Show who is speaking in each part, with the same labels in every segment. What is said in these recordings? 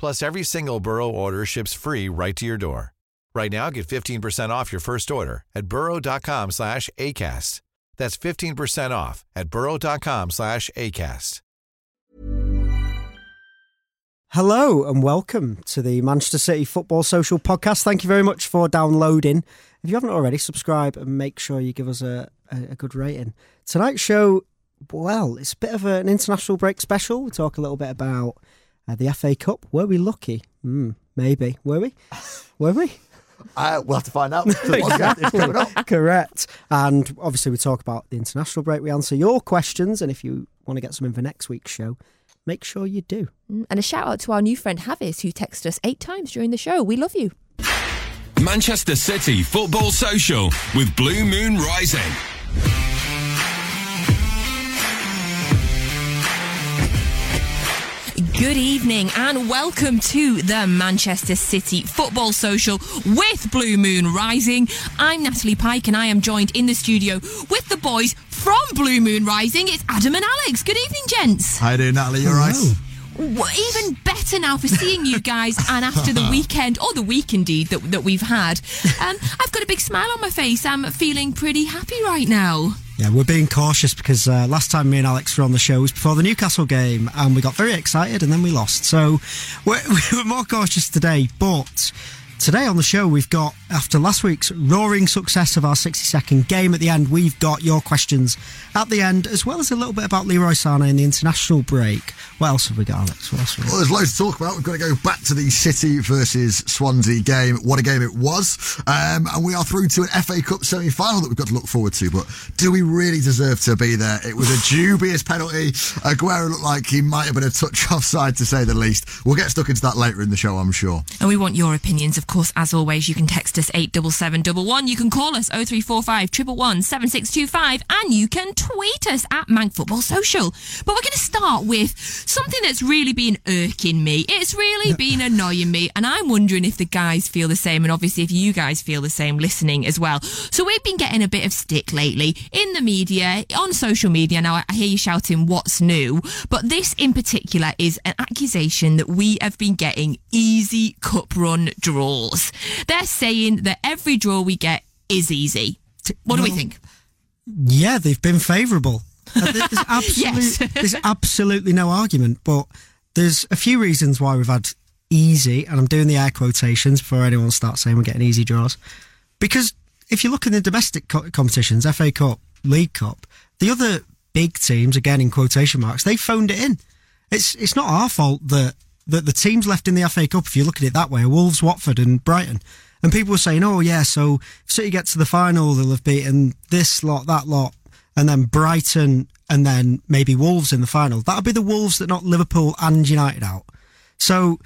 Speaker 1: Plus, every single Burrow order ships free right to your door. Right now, get 15% off your first order at burrow.com slash ACAST. That's 15% off at burrow.com slash ACAST.
Speaker 2: Hello and welcome to the Manchester City Football Social Podcast. Thank you very much for downloading. If you haven't already, subscribe and make sure you give us a, a, a good rating. Tonight's show, well, it's a bit of an international break special. We talk a little bit about uh, the FA Cup. Were we lucky? Mm, maybe. Were we? Were we?
Speaker 3: Uh, we'll have to find out. The podcast up.
Speaker 2: Correct. And obviously, we talk about the international break. We answer your questions. And if you want to get some in for next week's show, make sure you do.
Speaker 4: Mm, And a shout out to our new friend Havis, who texted us eight times during the show. We love you.
Speaker 5: Manchester City Football Social with Blue Moon Rising.
Speaker 4: Good evening and welcome to the Manchester City Football Social with Blue Moon Rising. I'm Natalie Pike and I am joined in the studio with the boys from Blue Moon Rising. It's Adam and Alex. Good evening, gents.
Speaker 3: How you doing, Natalie? You all right?
Speaker 4: W- Even better now for seeing you guys and after the weekend, or the week indeed, that, that we've had. Um, I've got a big smile on my face. I'm feeling pretty happy right now.
Speaker 2: Yeah, we're being cautious because uh, last time me and Alex were on the show was before the Newcastle game, and we got very excited and then we lost. So we're, we're more cautious today. But today on the show, we've got, after last week's roaring success of our 60 second game at the end, we've got your questions at the end, as well as a little bit about Leroy Sane in the international break. What else have we got, Alex? What else have we got?
Speaker 3: Well, there's loads to talk about. We've got to go back to the City versus Swansea game. What a game it was. Um, and we are through to an FA Cup semi final that we've got to look forward to. But do we really deserve to be there? It was a dubious penalty. Aguero looked like he might have been a touch offside, to say the least. We'll get stuck into that later in the show, I'm sure.
Speaker 4: And we want your opinions, of course, as always. You can text us 87711. You can call us 0345 111 7625. And you can tweet us at Mank Football Social. But we're going to start with something that's really been irking me. It's really been annoying me. And I'm wondering if the guys feel the same. And obviously, if you guys feel the same listening as well. So we've been getting a bit of stick lately in the media, on social media. Now, I hear you shouting, what's new? But this in particular is an accusation that we have been getting easy cup run draws. They're saying that every draw we get is easy. What do we think?
Speaker 2: Yeah, they've been favourable. Uh, There's absolutely,
Speaker 4: Yes.
Speaker 2: there's absolutely no argument, but there's a few reasons why we've had easy, and I'm doing the air quotations before anyone starts saying we're getting easy draws. Because if you look in the domestic co- competitions, FA Cup, League Cup, the other big teams, again in quotation marks, they phoned it in. It's it's not our fault that that the teams left in the FA Cup, if you look at it that way, are Wolves, Watford, and Brighton. And people were saying, "Oh yeah, so if City get to the final, they'll have beaten this lot, that lot, and then Brighton, and then maybe Wolves in the final. That'll be the Wolves that knock Liverpool and United out. So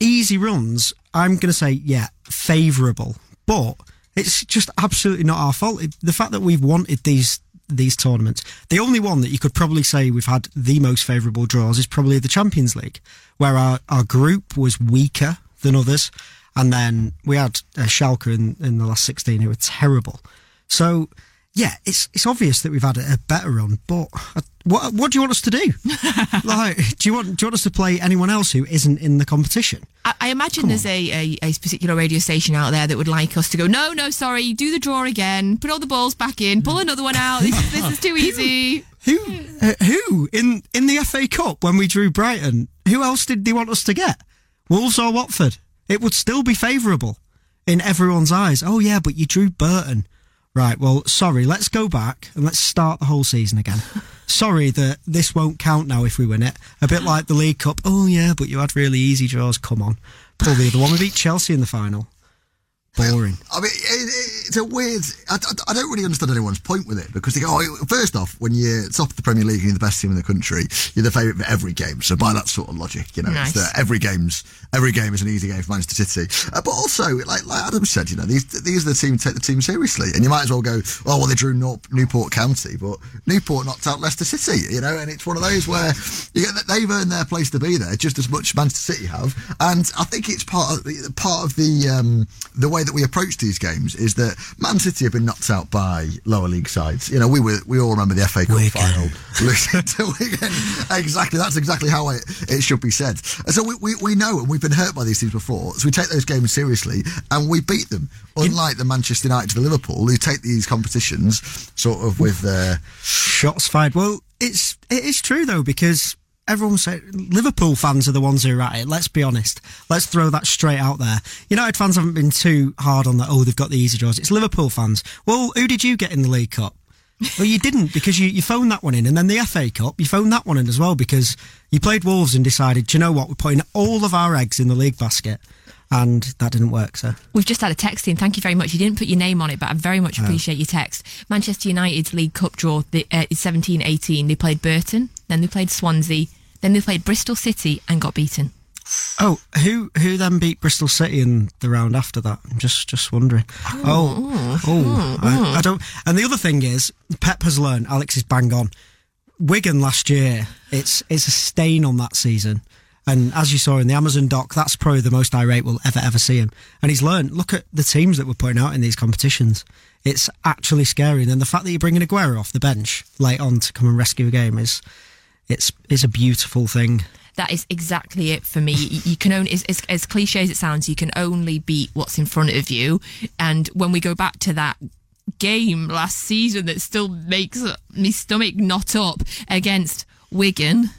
Speaker 2: easy runs. I'm going to say, yeah, favourable, but it's just absolutely not our fault. It, the fact that we've wanted these these tournaments, the only one that you could probably say we've had the most favourable draws is probably the Champions League, where our, our group was weaker than others, and then we had uh, Schalke in, in the last 16 who were terrible. So yeah, it's it's obvious that we've had a, better run, but uh, what what do you want us to do? like, do you want do you want us to play anyone else who isn't in the competition?
Speaker 4: I, I imagine there's a, a, a particular radio station out there that would like us to go, no, no, sorry, do the draw again, put all the balls back in, pull another one out. This, is- this is too easy.
Speaker 2: Who uh, who in in the FA Cup when we drew Brighton? Who else did they want us to get? Wolves or Watford? It would still be favourable in everyone's eyes. Oh yeah, but you drew Burton, Right, well, sorry, let's go back and let's start the whole season again. sorry that this won't count now if we win it. A bit like the League Cup. Oh, yeah, but you had really easy draws. Come on. Pull the other one. We beat Chelsea in the final. Boring.
Speaker 3: I mean, it, it, it's a weird. I, I, I don't really understand anyone's point with it because they go, oh, first off, when you're top of the Premier League and you're the best team in the country, you're the favourite for every game. So by that sort of logic, you know,
Speaker 4: Nice.
Speaker 3: it's the, every game's every game is an easy game for Manchester City. Uh, but also, like like Adam said, you know, these these are the team take the team seriously, and you might as well go, oh well, they drew Newport County, but Newport knocked out Leicester City, you know, and it's one of those where you get that they've earned their place to be there just as much as Manchester City have, and I think it's part of the part of the um, the way that we approach these games is that Man City have been knocked out by lower league sides. You know, we were we all remember the FA Cup
Speaker 2: Wigan.
Speaker 3: final. To Wigan. Exactly, that's exactly how it, it should be said. And so we, we, we know, and we've been hurt by these teams before, so we take those games seriously and we beat them. Unlike the Manchester United, the Liverpool, who take these competitions sort of with their
Speaker 2: Shots fired. Well, it's it is true though because everyone say Liverpool fans are the ones who are at it. Let's be honest. Let's throw that straight out there. United fans haven't been too hard on that. Oh, they've got the easy draws. It's Liverpool fans. Well, who did you get in the League Cup? Well, you didn't because you, you phoned that one in, and then the FA Cup, you phoned that one in as well because you played Wolves and decided, do you know what, we're putting all of our eggs in the league basket, and that didn't work. So
Speaker 4: We've just had a text in. Thank you very much. You didn't put your name on it, but I very
Speaker 2: Oh.
Speaker 4: much appreciate your text. Manchester United's League Cup draw the, uh, is 17 18. They played Burton, then they played Swansea, then they played Bristol City and got beaten.
Speaker 2: Oh, who who then beat Bristol City in the round after that? I'm just just wondering. Oh, oh, oh hmm, I, I hmm. don't. And the other thing is, Pep has learned. Alex is bang on. Wigan last year, it's it's a stain on that season. And as you saw in the Amazon doc, that's probably the most irate we'll ever ever see him. And he's learned. Look at the teams that we're putting out in these competitions. It's actually scary. And then the fact that you're bringing Aguero off the bench late on to come and rescue a game is, it's it's a beautiful thing.
Speaker 4: That is exactly it for me. You can only, as, as, as cliche as it sounds, you can only beat what's in front of you. And when we go back to that game last season that still makes my stomach knot up against Wigan,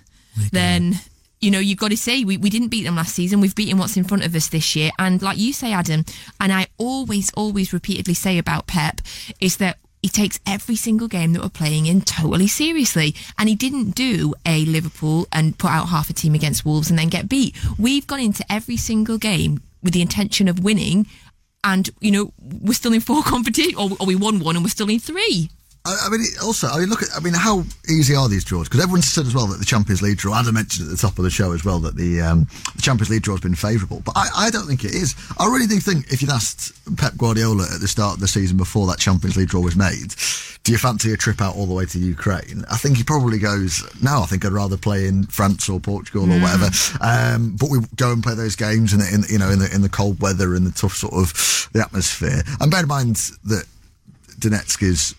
Speaker 4: then you know you've got to say we, we didn't beat them last season. We've beaten what's in front of us this year. And like you say, Adam, and I always, always repeatedly say about Pep is that he takes every single game that we're playing in totally seriously. And he didn't do a Liverpool and put out half a team against Wolves and then get beat. We've gone into every single game with the intention of winning. And, you know, we're still in four competition, or, or we won one and we're still in three.
Speaker 3: I, I mean, also, I mean, look at, I mean, how easy are these draws? Because everyone said as well that the Champions League draw, Adam mentioned at the top of the show as well that the, um, the Champions League draw has been favourable. But I, I don't think it is. I really do think if you'd asked Pep Guardiola at the start of the season before that Champions League draw was made, do you fancy a trip out all the way to Ukraine? I think he probably goes, no, I think I'd rather play in France or Portugal or whatever. Um, but we go and play those games in, the, in you know, in the, in the cold weather and the tough sort of the atmosphere. And bear in mind that Donetsk is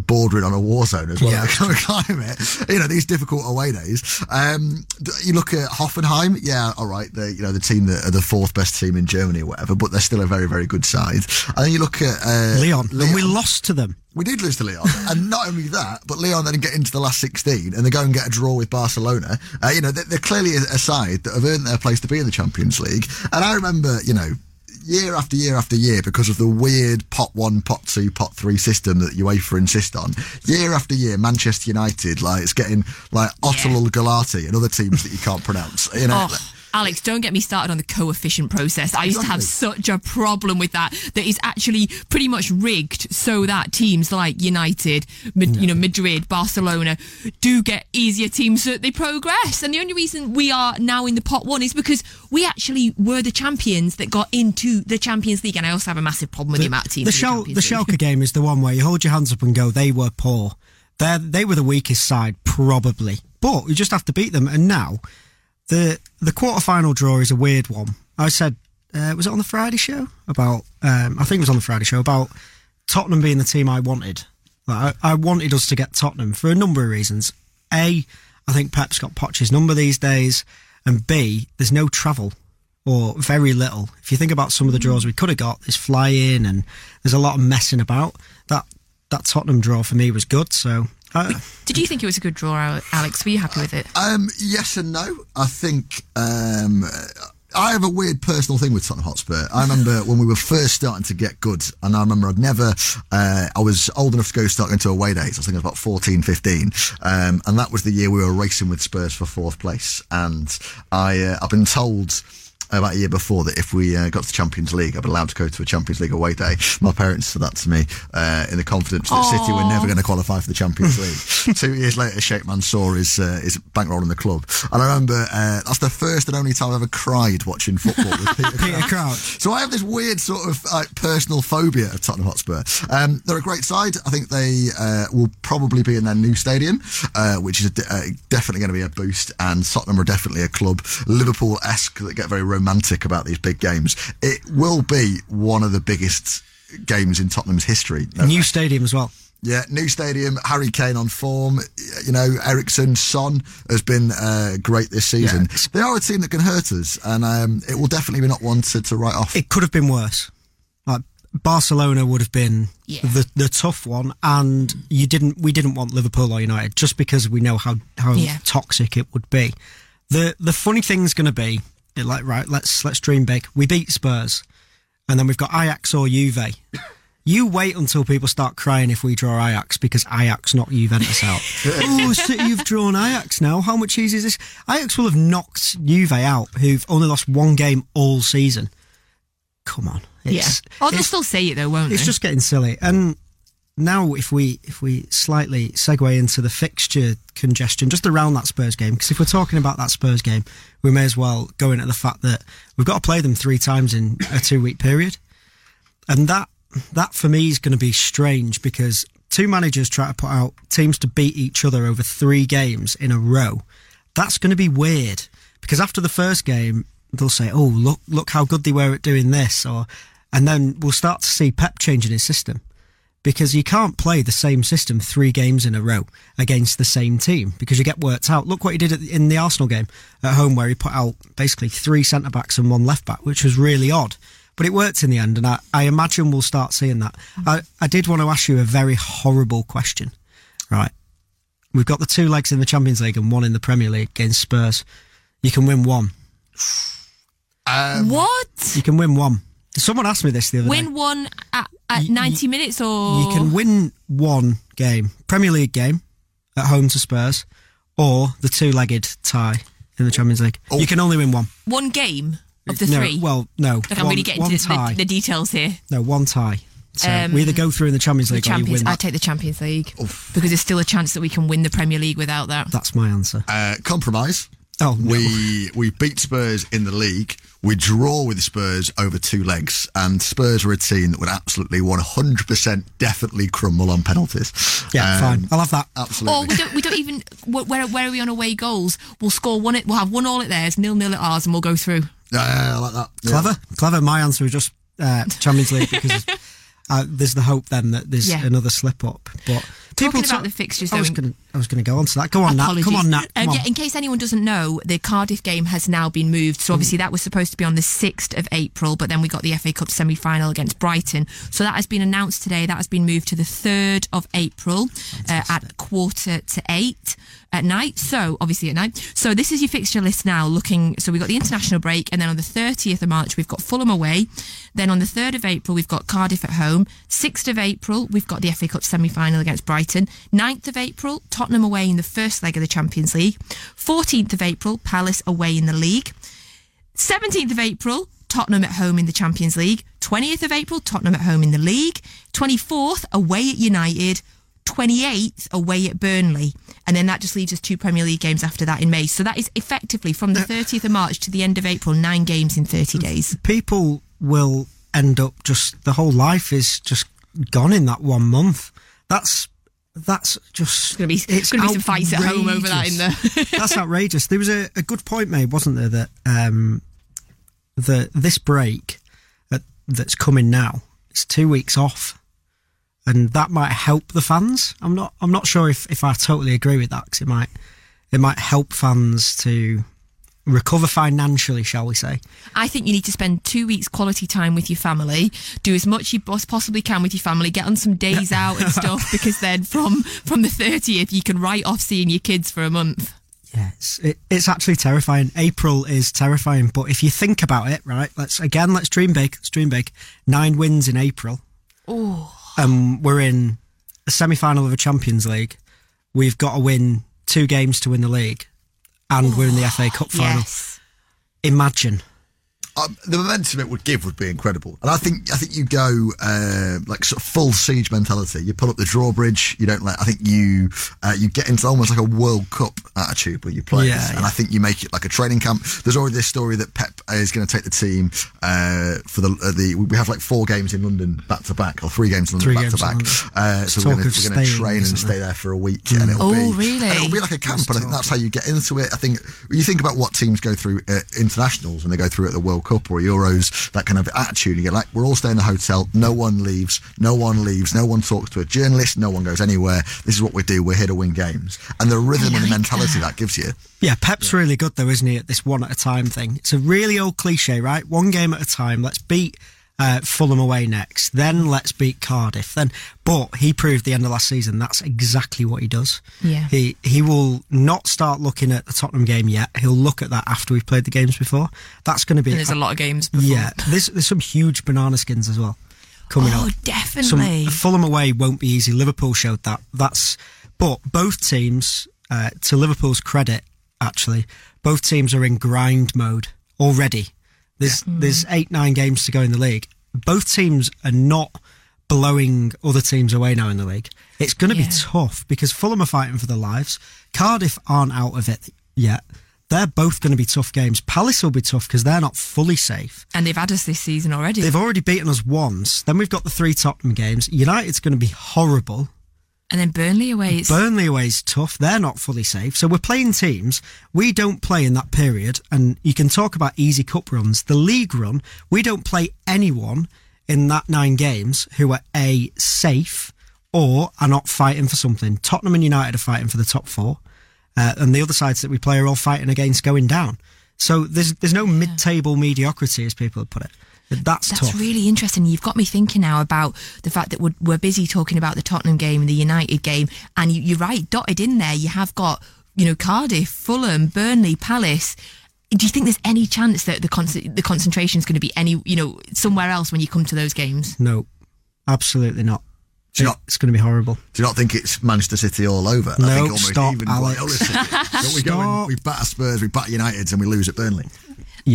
Speaker 3: bordering on a war zone as well.
Speaker 2: Yeah.
Speaker 3: The kind of climate, you know, these difficult away days. Um, you look at Hoffenheim, yeah, all right, they you know the team that are the fourth best team in Germany or whatever, but they're still a very very good side. And then you look at uh,
Speaker 2: Lyon, and we lost to them.
Speaker 3: we did lose to Lyon, and not only that, but Lyon then get into the last 16 and they go and get a draw with Barcelona. Uh, you know, they're, they're clearly a side that have earned their place to be in the Champions League. And I remember, you know, year after year after year, because of the weird pot one, pot two, pot three system that UEFA insist on, year after year, Manchester United, like, it's getting like Otelul Galati and other teams that you can't pronounce. You know,
Speaker 4: Oh, Alex, don't get me started on the coefficient process. I used to have such a problem with that. That is actually pretty much rigged so that teams like United, Mad- you know, Madrid, Barcelona, do get easier teams so that they progress. And the only reason we are now in the pot one is because we actually were the champions that got into the Champions League. And I also have a massive problem with the, amount of teams.
Speaker 2: The, Schal-
Speaker 4: Champions
Speaker 2: the Schalke game is the one where you hold your hands up and go, they were poor. They they were the weakest side, probably. But you just have to beat them. And now, the the quarter final draw is a weird one. I said, uh, was it on the Friday show? About, um, I think it was on the Friday show, about Tottenham being the team I wanted. Like, I, I wanted us to get Tottenham for a number of reasons. A, I think Pep's got Poch's number these days. And B, there's no travel or very little. If you think about some of the draws we could have got, there's flying and there's a lot of messing about. That that Tottenham draw for me was good. So uh,
Speaker 4: Did you think it was a good draw, Alex? Were you happy with it?
Speaker 3: Um, yes and no. I think um, I have a weird personal thing with Tottenham Hotspur. I remember when we were first starting to get good, and I remember I'd never, uh, I was old enough to go start going to away days. I was thinking about 14, 15. Um, and that was the year we were racing with Spurs for fourth place. And I, uh, I've been told, about a year before that if we uh, got to the Champions League, I'd be allowed to go to a Champions League away day. My parents said that to me uh, in the confidence that City were never going to qualify for the Champions League. Two years later, Sheikh Mansour is uh, is bankrolling the club, and I remember uh, that's the first and only time I ever cried watching football with Peter,
Speaker 2: Peter
Speaker 3: Crouch.
Speaker 2: Crouch.
Speaker 3: So I have this weird sort of like personal phobia of Tottenham Hotspur. Um, they're a great side. I think they uh, will probably be in their new stadium, uh, which is a de- uh, definitely going to be a boost. And Tottenham are definitely a club Liverpool-esque that get very romantic about these big games. It will be one of the biggest games in Tottenham's history. No
Speaker 2: New stadium as well.
Speaker 3: yeah, new stadium, Harry Kane on form. You know, Eriksen, Son has been uh, great this season.
Speaker 2: Yeah.
Speaker 3: They are a team that can hurt us, and um, it will definitely be not one to, to write off.
Speaker 2: It could have been worse. Like Barcelona would have been
Speaker 4: Yeah.
Speaker 2: the the tough one, and you didn't. We didn't want Liverpool or United just because we know how how
Speaker 4: Yeah.
Speaker 2: toxic it would be. the The funny thing's going to be it like right. Let's let's dream big. We beat Spurs, and then we've got Ajax or Juve. You wait until people start crying if we draw Ajax because Ajax knocked Juventus out. oh, City, you've drawn Ajax now. How much easier is this? Ajax will have knocked Juve out, who've only lost one game all season. Come on.
Speaker 4: yeah.
Speaker 2: It's,
Speaker 4: Oh, they'll still say it though, won't
Speaker 2: it's
Speaker 4: they?
Speaker 2: It's just getting silly. And now, if we if we slightly segue into the fixture congestion just around that Spurs game, because if we're talking about that Spurs game, we may as well go into the fact that we've got to play them three times in a two week period, and that that for me is going to be strange because two managers try to put out teams to beat each other over three games in a row. That's going to be weird because after the first game they'll say, "Oh, look look how good they were at doing this," or and then we'll start to see Pep changing his system because you can't play the same system three games in a row against the same team because you get worked out. Look what he did at, in the Arsenal game at home where he put out basically three centre backs and one left back, which was really odd. But it worked in the end, and I, I imagine we'll start seeing that. I, I did want to ask you a very horrible question. Right. We've got the two legs in the Champions League and one in the Premier League against Spurs. You can win one.
Speaker 4: Um, what?
Speaker 2: You can win one. Someone asked me this the other day.
Speaker 4: Win one at, at
Speaker 2: Y- y-
Speaker 4: 90 minutes or.
Speaker 2: You can win one game, Premier League game, at home to Spurs, or the two-legged tie in the Champions League. You can only win one.
Speaker 4: One game of the
Speaker 2: no,
Speaker 4: three.
Speaker 2: Well, no.
Speaker 4: Look, I'm
Speaker 2: one,
Speaker 4: really getting
Speaker 2: one
Speaker 4: to
Speaker 2: tie.
Speaker 4: the, the details here.
Speaker 2: no, one tie. So
Speaker 4: Um,
Speaker 2: we either go through in the Champions
Speaker 4: The
Speaker 2: League or you
Speaker 4: Champions.
Speaker 2: win.
Speaker 4: I take the Champions League because there's still a chance that we can win the Premier League without that.
Speaker 2: That's my answer.
Speaker 3: Uh, compromise.
Speaker 2: Oh, no.
Speaker 3: We we beat Spurs in the league. We draw with Spurs over two legs, and Spurs are a team that would absolutely 100% definitely crumble on penalties.
Speaker 2: Yeah,
Speaker 3: Um,
Speaker 2: fine. I love that.
Speaker 3: Absolutely.
Speaker 4: Or we don't. We don't even. Where where are we on away goals? We'll score one. At, we'll have one all at theirs, nil nil at ours, and we'll go through.
Speaker 3: yeah, I like that. Yeah.
Speaker 2: Clever, clever. My answer was just uh, Champions League because uh, there's the hope then that there's
Speaker 4: Yeah.
Speaker 2: another slip up. But people
Speaker 4: about the fixtures,
Speaker 2: I was
Speaker 4: though,
Speaker 2: going to I was going to go on to that. Go on, Nat. Come on, Nat.
Speaker 4: Uh,
Speaker 2: Come
Speaker 4: yeah,
Speaker 2: on.
Speaker 4: in case anyone doesn't know, the Cardiff game has now been moved. So obviously that was supposed to be on the 6th of April, but then we got the FA Cup semi-final against Brighton. So that has been announced today. That has been moved to the 3rd of April uh, at quarter to 8 at night. So obviously at night. So this is your fixture list now looking, so we've got the international break and then on the 30th of March we've got Fulham away. Then on the 3rd of April we've got Cardiff at home. 6th of April we've got the FA Cup semi-final against Brighton. 9th of April Tottenham away in the first leg of the Champions League. 14th of April Palace away in the league. 17th of April, Tottenham at home in the Champions League. 20th of April, Tottenham at home in the league. 24th, away at United. 28th, away at Burnley. And then that just leaves us two Premier League games after that in May. So that is effectively from the 30th of March to the end of April, nine games in 30 days.
Speaker 2: people will end up just the whole life is just gone in that one month. That's that's just
Speaker 4: gonna be-
Speaker 2: it's
Speaker 4: gonna be some fights at home over that in
Speaker 2: outrageous.
Speaker 4: the-
Speaker 2: that's outrageous. There was a, a good point made, wasn't there, that um that this break that, that's coming now it's two weeks off, and that might help the fans. I'm not I'm not sure if if I totally agree with that because it might it might help fans to recover financially, shall we say?
Speaker 4: I think you need to spend two weeks quality time with your family. Do as much you pos- possibly can with your family. Get on some days out and stuff because then from from the thirtieth you can write off seeing your kids for a month.
Speaker 2: Yeah, it's, it, it's actually terrifying. April is terrifying, but if you think about it, right? Let's again, let's dream big. Let's dream big. Nine wins in April.
Speaker 4: Oh,
Speaker 2: Um, we're in a semi-final of a Champions League. We've got to win two games to win the league, and we're in the FA Cup final.
Speaker 4: yes.
Speaker 2: Imagine.
Speaker 3: Um, the momentum it would give would be incredible. And I think I think you go uh, like sort of full siege mentality. You pull up the drawbridge. You don't let. I think you uh, you get into almost like a World Cup attitude where you play.
Speaker 2: Yeah,
Speaker 3: and
Speaker 2: yeah.
Speaker 3: I think you make it like a training camp. There's already this story that Pep is going to take the team uh, for the uh, the. We have like four games in London back to back, or three games in London
Speaker 2: Three
Speaker 3: back to back. Uh, so
Speaker 2: Talk
Speaker 3: we're going to we're going to
Speaker 2: staying,
Speaker 3: train and stay
Speaker 2: there?
Speaker 3: there for a week, and it'll
Speaker 4: Oh,
Speaker 3: be
Speaker 4: really?
Speaker 3: and it'll be like a camp. And I think that's how you get into it. I think when you think about what teams go through uh, internationals when they go through at the World Cup or Euros, that kind of attitude. You get like, we're all staying in the hotel. No one leaves. No one leaves. No one talks to a journalist. No one goes anywhere. This is what we do. We're here to win games. And the rhythm and the mentality that gives you.
Speaker 2: Yeah, Pep's really good though, isn't he? At this one at a time thing. It's a really old cliche, right? One game at a time. Let's beat uh, Fulham away next. Then let's beat Cardiff. Then, but he proved the end of last season that's exactly what he does.
Speaker 4: Yeah.
Speaker 2: He he will not start looking at the Tottenham game yet. He'll look at that after we've played the games before. That's going to be
Speaker 4: And there's a lot of games before.
Speaker 2: Yeah, there's there's some huge banana skins as well coming
Speaker 4: Oh,
Speaker 2: up.
Speaker 4: Oh, definitely.
Speaker 2: Some, Fulham away won't be easy. Liverpool showed that. That's but both teams, uh, to Liverpool's credit, actually, both teams are in grind mode already. There's mm. there's eight nine games to go in the league. Both teams are not blowing other teams away now in the league. It's going to
Speaker 4: Yeah.
Speaker 2: be tough because Fulham are fighting for their lives. Cardiff aren't out of it yet. They're both going to be tough games. Palace will be tough because they're not fully safe.
Speaker 4: And they've had us this season already.
Speaker 2: They've already beaten us once. Then we've got the three Tottenham games. United's going to be horrible.
Speaker 4: And then Burnley away. It's,
Speaker 2: Burnley away is tough. They're not fully safe. So we're playing teams we don't play in that period. And you can talk about easy cup runs. The league run, we don't play anyone in that nine games who are A, safe or are not fighting for something. Tottenham and United are fighting for the top four. Uh, and the other sides that we play are all fighting against going down. So there's there's no mid-table mediocrity, as people have put it. That's,
Speaker 4: That's
Speaker 2: tough.
Speaker 4: really interesting. You've got me thinking now about the fact that we're, we're busy talking about the Tottenham game and the United game, and you, you're right, dotted in there. You have got you know Cardiff, Fulham, Burnley, Palace. Do you think there's any chance that the con- the concentration is going to be any you know somewhere else when you come to those games?
Speaker 2: No, absolutely not.
Speaker 3: Do you not-
Speaker 2: It's going to be horrible.
Speaker 3: Do you not think it's Manchester City all over? I
Speaker 2: No,
Speaker 3: think almost
Speaker 2: stop,
Speaker 3: even
Speaker 2: Alex.
Speaker 3: Loyola City. Don't we go and
Speaker 2: Stop.
Speaker 3: we batter Spurs, we batter United, and we lose at Burnley.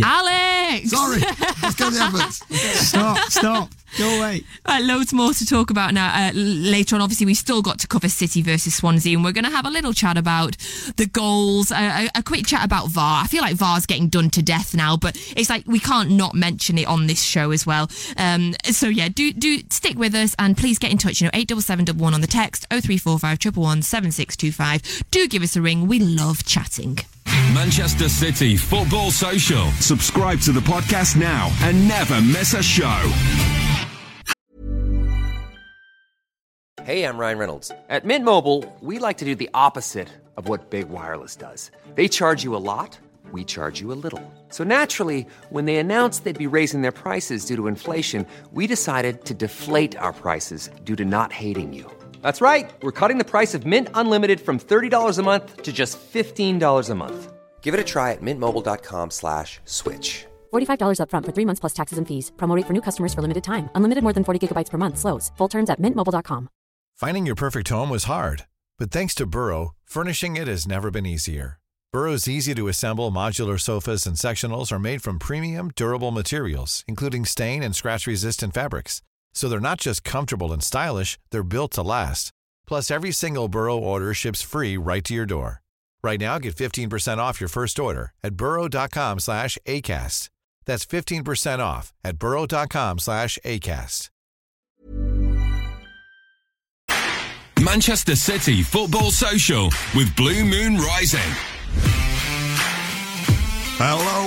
Speaker 4: Alex,
Speaker 3: Sorry, let's go to the adverts.
Speaker 2: Stop, stop, go away.
Speaker 4: Right, loads more to talk about now. Uh, later on, obviously, we've still got to cover City versus Swansea, and we're going to have a little chat about the goals, uh, a, a quick chat about VAR. I feel like VAR's getting done to death now, but it's like we can't not mention it on this show as well. Um, so yeah, do do stick with us, and please get in touch. You know, eight double seven double one on the text, oh three four five triple one seven six two five. Do give us a ring. We love chatting.
Speaker 5: Manchester City Football Social. Subscribe to the podcast now and never miss a show.
Speaker 6: Hey, I'm Ryan Reynolds. At Mint Mobile, we like to do the opposite of what Big Wireless does. They charge you a lot, we charge you a little. So naturally, when they announced they'd be raising their prices due to inflation, we decided to deflate our prices due to not hating you. That's right. We're cutting the price of Mint Unlimited from $30 a month to just $15 a month. Give it a try at mintmobile.com slash switch.
Speaker 7: $45 upfront for three months plus taxes and fees. Promo rate for new customers for limited time. Unlimited more than 40 gigabytes per month. Slows. Full terms at mintmobile.com.
Speaker 1: Finding your perfect home was hard, but thanks to Burrow, furnishing it has never been easier. Burrow's easy to assemble modular sofas and sectionals are made from premium, durable materials, including stain and scratch resistant fabrics. So they're not just comfortable and stylish, they're built to last. Plus, every single Burrow order ships free right to your door. Right now, get 15% off your first order at burrow.com slash ACAST. That's 15% off at burrow.com slash ACAST.
Speaker 5: Manchester City Football Social with Blue Moon Rising.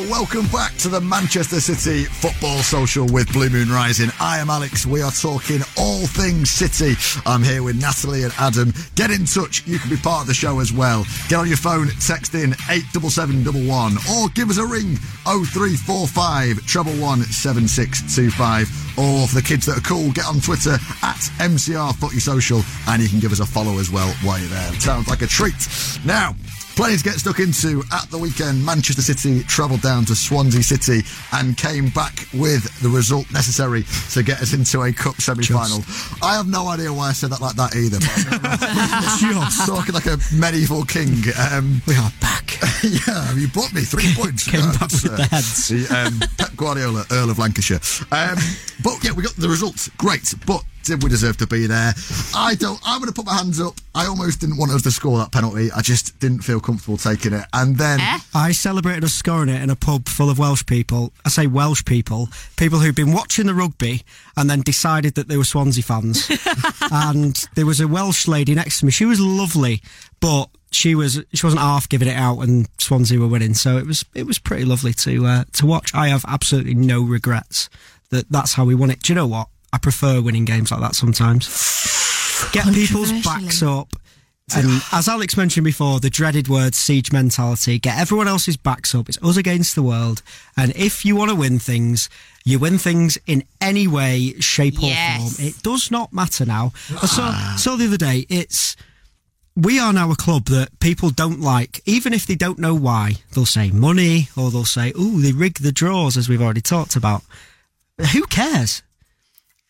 Speaker 3: Welcome back to the Manchester City Football Social with Blue Moon Rising. I am Alex. We are talking all things City. I'm here with Natalie and Adam. Get in touch. You can be part of the show as well. Get on your phone, text in 87711 or give us a ring 0345 treble one seven six two five. Or for the kids that are cool, get on Twitter at MCR Footy Social and you can give us a follow as well while you're there. Sounds like a treat. Now, Plenty to get stuck into at the weekend. Manchester City travelled down to Swansea City and came back with the result necessary to get us into a cup semi-final. I have no idea why I said that like that either. But just talking like a medieval king. Um,
Speaker 2: We are back.
Speaker 3: yeah, you bought me three points.
Speaker 2: Came
Speaker 3: Yeah,
Speaker 2: back with the heads.
Speaker 3: um, Pep Guardiola, Earl of Lancashire. Um, but yeah, we got the results. Great, but did we deserve to be there? I don't. I'm going to put my hands up. I almost didn't want us to score that penalty. I just didn't feel comfortable taking it. And then
Speaker 4: Eh?
Speaker 2: I celebrated us scoring it in a pub full of Welsh people. I say Welsh people, people who'd been watching the rugby and then decided that they were Swansea fans. and there was a Welsh lady next to me. She was lovely, but she was she wasn't half giving it out when Swansea were winning. So it was it was pretty lovely to uh, to watch. I have absolutely no regrets that that's how we won it. Do you know what? I prefer winning games like that sometimes. Get people's backs up. And as Alex mentioned before, the dreaded word siege mentality, get everyone else's backs up. It's us against the world. And if you want to win things, you win things in any way, shape
Speaker 4: Yes.
Speaker 2: or form. It does not matter now. so, saw, ah. saw the other day, it's, we are now a club that people don't like, even if they don't know why. They'll say money or they'll say, ooh, they rig the draws, as we've already talked about. Who cares?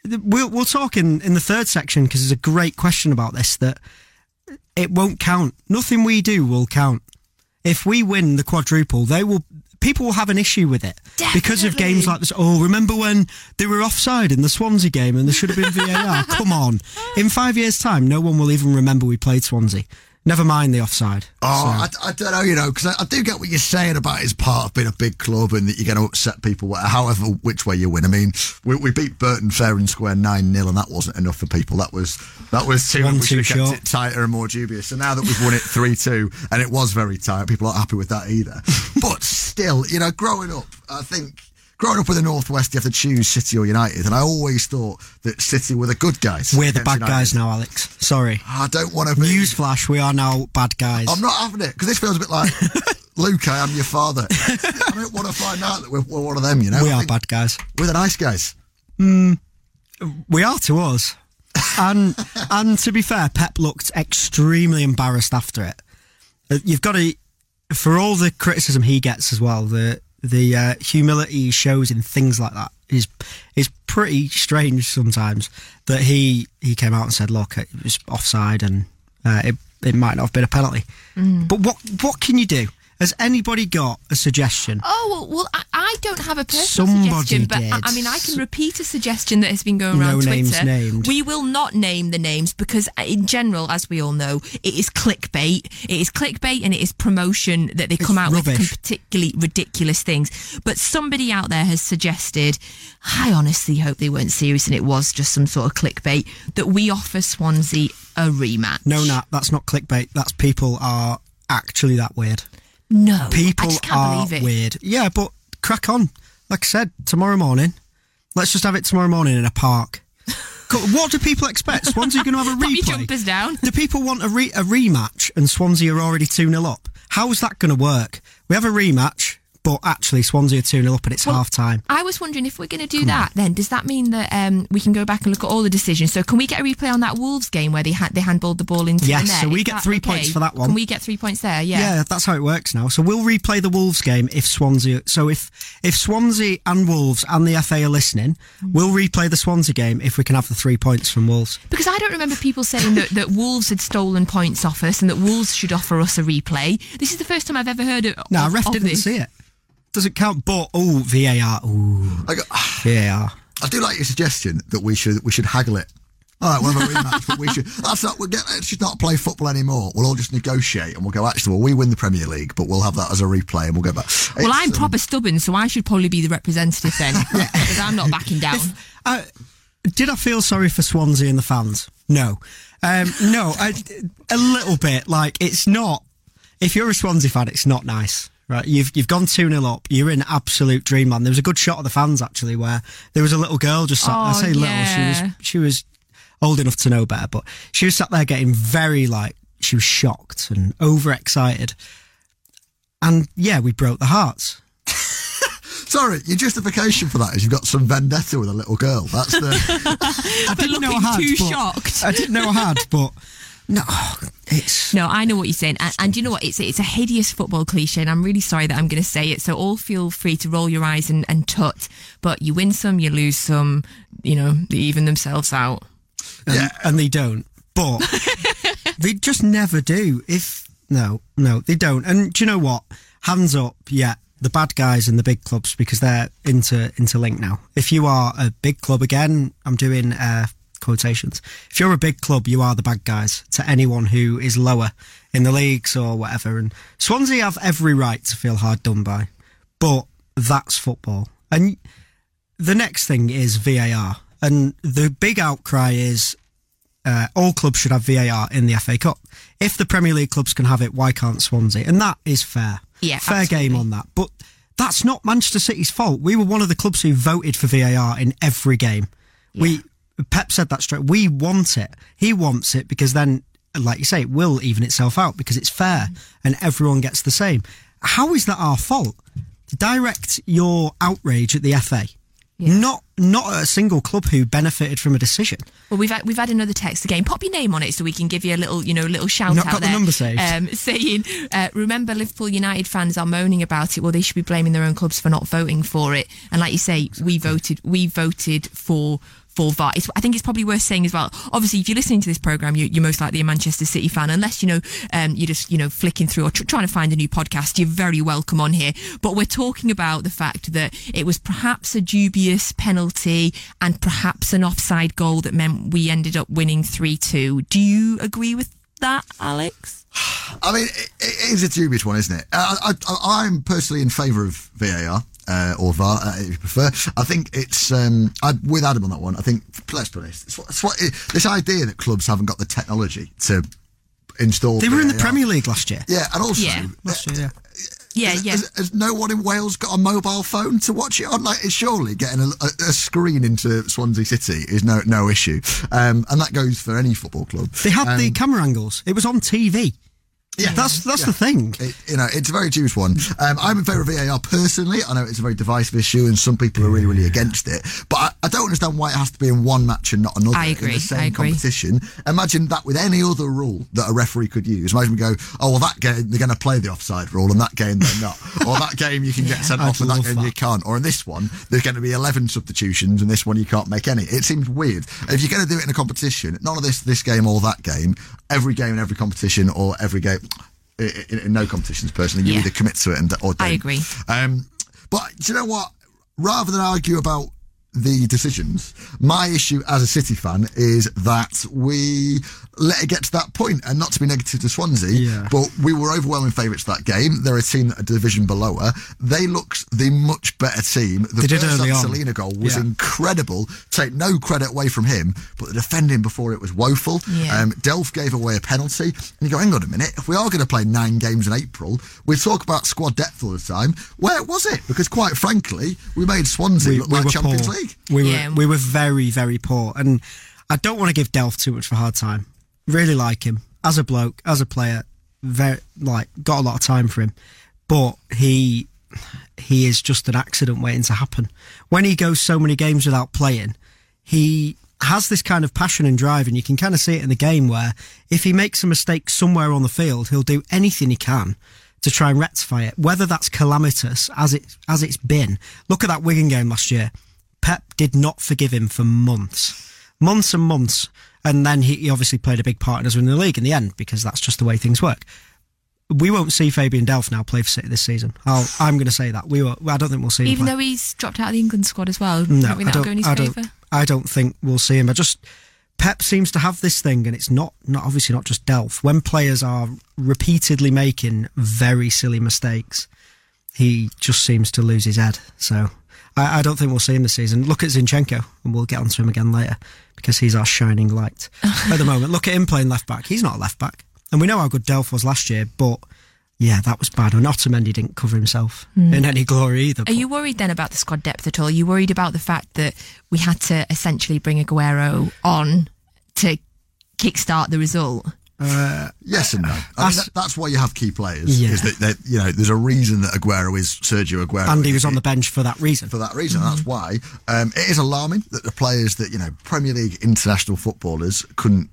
Speaker 2: We'll, we'll talk in, in the third section because there's a great question about this that it won't count. Nothing we do will count. If we win the quadruple, they will. People will have an issue with it because of games like this. Oh, remember when they were offside in the Swansea game and there should have been VAR? Come on! In five years' time, no one will even remember we played Swansea. Never mind the offside.
Speaker 3: Oh,
Speaker 2: So-
Speaker 3: I, I don't know, you know, because I, I do get what you're saying about it's part of being a big club and that you're going to upset people, however, which way you win. I mean, we, we beat Burton fair and square 9 0, and that wasn't enough for people. That was that was too
Speaker 2: One
Speaker 3: We
Speaker 2: too
Speaker 3: should have kept
Speaker 2: short.
Speaker 3: it tighter and more dubious. So now that we've won it 3 2, and it was very tight, people aren't happy with that either. but still, you know, growing up, I think. Growing up in the Northwest, you have to choose City or United, and I always thought that City were the good guys.
Speaker 2: We're the bad guys now, Alex. Sorry.
Speaker 3: I don't want to be.
Speaker 2: Newsflash: We are now bad guys.
Speaker 3: I'm not having it because this feels a bit like Luke. I am your father. I don't want to find out that we're, we're one of them. You know,
Speaker 2: we
Speaker 3: I
Speaker 2: are bad guys.
Speaker 3: We're the nice guys.
Speaker 2: We are to us. and and to be fair, Pep looked extremely embarrassed after it. Uh, You've got to, for all the criticism he gets as well, the the uh, humility he shows in things like that is is pretty strange sometimes. That he he came out and said, "Look, it was offside, and uh, it it might not have been a penalty." But what what can you do? Has anybody got a suggestion?
Speaker 4: Oh well, well I, I don't have a personal
Speaker 2: Somebody
Speaker 4: suggestion, but I. I mean I can repeat a suggestion that has been going around
Speaker 2: No
Speaker 4: Twitter.
Speaker 2: names named.
Speaker 4: We will not name the names because, uh, in general, as we all know, it is clickbait. It is clickbait and it is promotion that they come out with particularly ridiculous things. But somebody out there has suggested. I honestly hope they weren't serious and it was just some sort of clickbait that we offer Swansea a rematch.
Speaker 2: No, Nat, that's not clickbait. That's people are actually that weird.
Speaker 4: No,
Speaker 2: People
Speaker 4: I just can't
Speaker 2: are
Speaker 4: believe it.
Speaker 2: weird. Yeah, but crack on. Like I said, tomorrow morning. Let's just have it tomorrow morning in a park. What do people expect? Swansea going to have a replay?
Speaker 4: jumpers down.
Speaker 2: Do people want a, re- a rematch and Swansea are already 2 0 up? How's that going to work? We have a rematch, but actually Swansea are 2 0 up and it's
Speaker 4: Well,
Speaker 2: half time.
Speaker 4: I was wondering if we're going to do that, then does that mean that um, we can go back and look at all the decisions? So can we get a replay on that Wolves game where they had they handballed the ball into
Speaker 2: Yes,
Speaker 4: the net?
Speaker 2: Yes, so we
Speaker 4: Is
Speaker 2: get three
Speaker 4: okay?
Speaker 2: points for that one.
Speaker 4: Can we get three points there? Yeah.
Speaker 2: Yeah, that's how it works now. So we'll replay the Wolves game if Swansea. So if if Swansea and Wolves and the FA are listening, we'll replay the Swansea game if we can have the three points from Wolves.
Speaker 4: Because I don't remember people saying that, that Wolves had stolen points off us and that Wolves should offer us a replay. This is the first time I've ever heard of.
Speaker 2: No,
Speaker 4: of,
Speaker 2: ref didn't
Speaker 4: this.
Speaker 2: see it. Doesn't count. But oh, VAR. Ooh,
Speaker 3: I, go,
Speaker 2: VAR.
Speaker 3: I do like your suggestion that we should we should haggle it. All right, we'll have a rematch, but we should. That's not. We'll get. Let's just not play football anymore. We'll all just negotiate, and we'll go. Actually, well, we win the Premier League, but we'll have that as a replay, and we'll go back.
Speaker 4: Well, I'm
Speaker 3: um,
Speaker 4: proper stubborn, so I should probably be the representative then, because I'm not backing down.
Speaker 2: Uh, did I feel sorry for Swansea and the fans? No. Um, no, I, a little bit. Like, it's not. If you're a Swansea fan, it's not nice. Right, you've you've gone two 0 up. You're in absolute dreamland. There was a good shot of the fans actually, where there was a little girl just sat. I
Speaker 4: Oh,
Speaker 2: say little. She was she was old enough to know better, but she was sat there getting very like she was shocked and overexcited. And yeah, we broke the hearts.
Speaker 3: Sorry, your justification for that is you've got some vendetta with a little girl. That's the.
Speaker 2: I didn't know I had.
Speaker 4: too
Speaker 2: but-
Speaker 4: shocked.
Speaker 2: I didn't know I had, but No, it's
Speaker 4: No, I know what you're saying, and, and you know what? It's it's a hideous football cliche, and I'm really sorry that I'm going to say it. So all feel free to roll your eyes and, and tut, but you win some, you lose some. You know, they even themselves out.
Speaker 2: and,
Speaker 3: Yeah.
Speaker 2: and they don't. But they just never do. If no, no, they don't. And do you know what? Hands up, yeah. The bad guys and the big clubs because they're inter interlinked now. If you are a big club again, I'm doing uh, quotations. If you're a big club, you are the bad guys to anyone who is lower in the leagues or whatever. And Swansea have every right to feel hard done by, but that's football. And the next thing is VAR, and the big outcry is uh, all clubs should have VAR in the FA Cup. If the Premier League clubs can have it, why can't Swansea? And that is fair.
Speaker 4: Yeah,
Speaker 2: fair
Speaker 4: absolutely.
Speaker 2: game on that. But that's not Manchester City's fault. We were one of the clubs who voted for VAR in every game. We Pep said that straight. We want it. He wants it because then, like you say, it will even itself out because it's fair and everyone gets the same. How is that our fault? Direct your outrage at the FA. Not not a single club who benefited from a decision.
Speaker 4: Well, we've had, we've had another text again. Pop your name on it so we can give you a little, you know, little shout
Speaker 2: Not
Speaker 4: out
Speaker 2: got the number saved.
Speaker 4: Um, saying, uh, remember, Liverpool United fans are moaning about it. Well, they should be blaming their own clubs for not voting for it. And like you say, we voted. We voted for. VAR. It's, I think it's probably worth saying as well. Obviously, if you're listening to this program, you, you're most likely a Manchester City fan, unless you know um, you're just you know flicking through or tr- trying to find a new podcast. You're very welcome on here. But we're talking about the fact that it was perhaps a dubious penalty and perhaps an offside goal that meant we ended up winning three two. Do you agree with that, Alex?
Speaker 3: I mean, it, it is a dubious one, isn't it? I, I, I'm personally in favour of VAR. Uh, or VAR, uh, if you prefer. I think it's um, I, with Adam on that one. I think let's be honest. It's what, it's what it, this idea that clubs haven't got the technology to install.
Speaker 2: They were in the
Speaker 3: VAR.
Speaker 2: Premier League last year.
Speaker 3: Yeah, and also,
Speaker 4: Yeah.
Speaker 2: Last year, yeah.
Speaker 4: Yeah,
Speaker 3: has,
Speaker 4: yeah.
Speaker 3: has, has no one in Wales got a mobile phone to watch it on? Like, it's surely getting a, a, a screen into Swansea City is no no issue, um, and that goes for any football club.
Speaker 2: They had the
Speaker 3: Um,
Speaker 2: camera angles. It was on TV.
Speaker 3: Yeah,
Speaker 2: That's that's the thing.
Speaker 3: It, you know, it's a very dubious one. Um, I'm in favour of VAR personally. I know it's a very divisive issue, and some people are really, really against it. But I, I don't understand why it has to be in one match and not another
Speaker 4: I
Speaker 3: in the same
Speaker 4: I agree.
Speaker 3: competition. Imagine that with any other rule that a referee could use. Imagine we go, oh well, that game they're going to play the offside rule, and that game they're not, or that game you can get sent
Speaker 2: I'd
Speaker 3: off, and that game
Speaker 2: that.
Speaker 3: you can't, or in this one there's going to be 11 substitutions, and this one you can't make any. It seems weird. If you're going to do it in a competition, none of this this game or that game, every game in every competition or every game. In, in, in no competitions, personally, you
Speaker 4: Yeah.
Speaker 3: either commit to it and or don't.
Speaker 4: I agree.
Speaker 3: Um, but do you know what? Rather than argue about the decisions, my issue as a City fan is that we let it get to that point, and not to be negative to Swansea,
Speaker 2: Yeah.
Speaker 3: but we were overwhelming favourites that game. They're a team that are division below her. They looked the much better team. The
Speaker 2: They did
Speaker 3: first
Speaker 2: early on.
Speaker 3: Celina goal was
Speaker 2: Yeah.
Speaker 3: incredible. Take no credit away from him, but the defending before it was woeful.
Speaker 4: Yeah.
Speaker 3: Um, Delph gave away a penalty, and you go, hang on a minute. If we are going to play nine games in April, we talk about squad depth all the time. Where was it? Because quite frankly, we made Swansea look like Champions
Speaker 2: poor.
Speaker 3: League.
Speaker 2: We were
Speaker 4: Yeah.
Speaker 2: we were very very poor, and I don't want to give Delph too much of a hard time. Really like him as a bloke, as a player. Very like got a lot of time for him, but he he is just an accident waiting to happen. When he goes so many games without playing, he has this kind of passion and drive, and you can kind of see it in the game where if he makes a mistake somewhere on the field, he'll do anything he can to try and rectify it, whether that's calamitous as it as it's been. Look at that Wigan game last year. Pep did not forgive him for months, months and months, and then he, he obviously played a big part in us winning the league in the end because that's just the way things work. We won't see Fabian Delph now play for City this season. I'll, I'm going to say that we. Will, I don't think we'll see him.
Speaker 4: Even
Speaker 2: play.
Speaker 4: though he's dropped out of the England squad as well.
Speaker 2: No, I don't.
Speaker 4: go in his
Speaker 2: I don't. I don't think we'll see him. I just Pep seems to have this thing, and it's not not obviously not just Delph. When players are repeatedly making very silly mistakes, he just seems to lose his head. So I, I don't think we'll see him this season. Look at Zinchenko, and we'll get onto him again later because he's our shining light at the moment. Look at him playing left back. He's not a left back, and we know how good Delph was last year, but. Yeah, that was bad. And Otamendi didn't cover himself hmm. in any glory either.
Speaker 4: Are
Speaker 2: but-
Speaker 4: you worried then about the squad depth at all? Are you worried about the fact that we had to essentially bring Aguero on to kickstart the result?
Speaker 3: Yes and no. I mean, that, that's why you have key players.
Speaker 2: Yeah.
Speaker 3: Is that, that you know there's a reason that Aguero is Sergio Aguero,
Speaker 2: and he was on the bench for that reason.
Speaker 3: for that reason. That's why um, it is alarming that the players that you know Premier League international footballers couldn't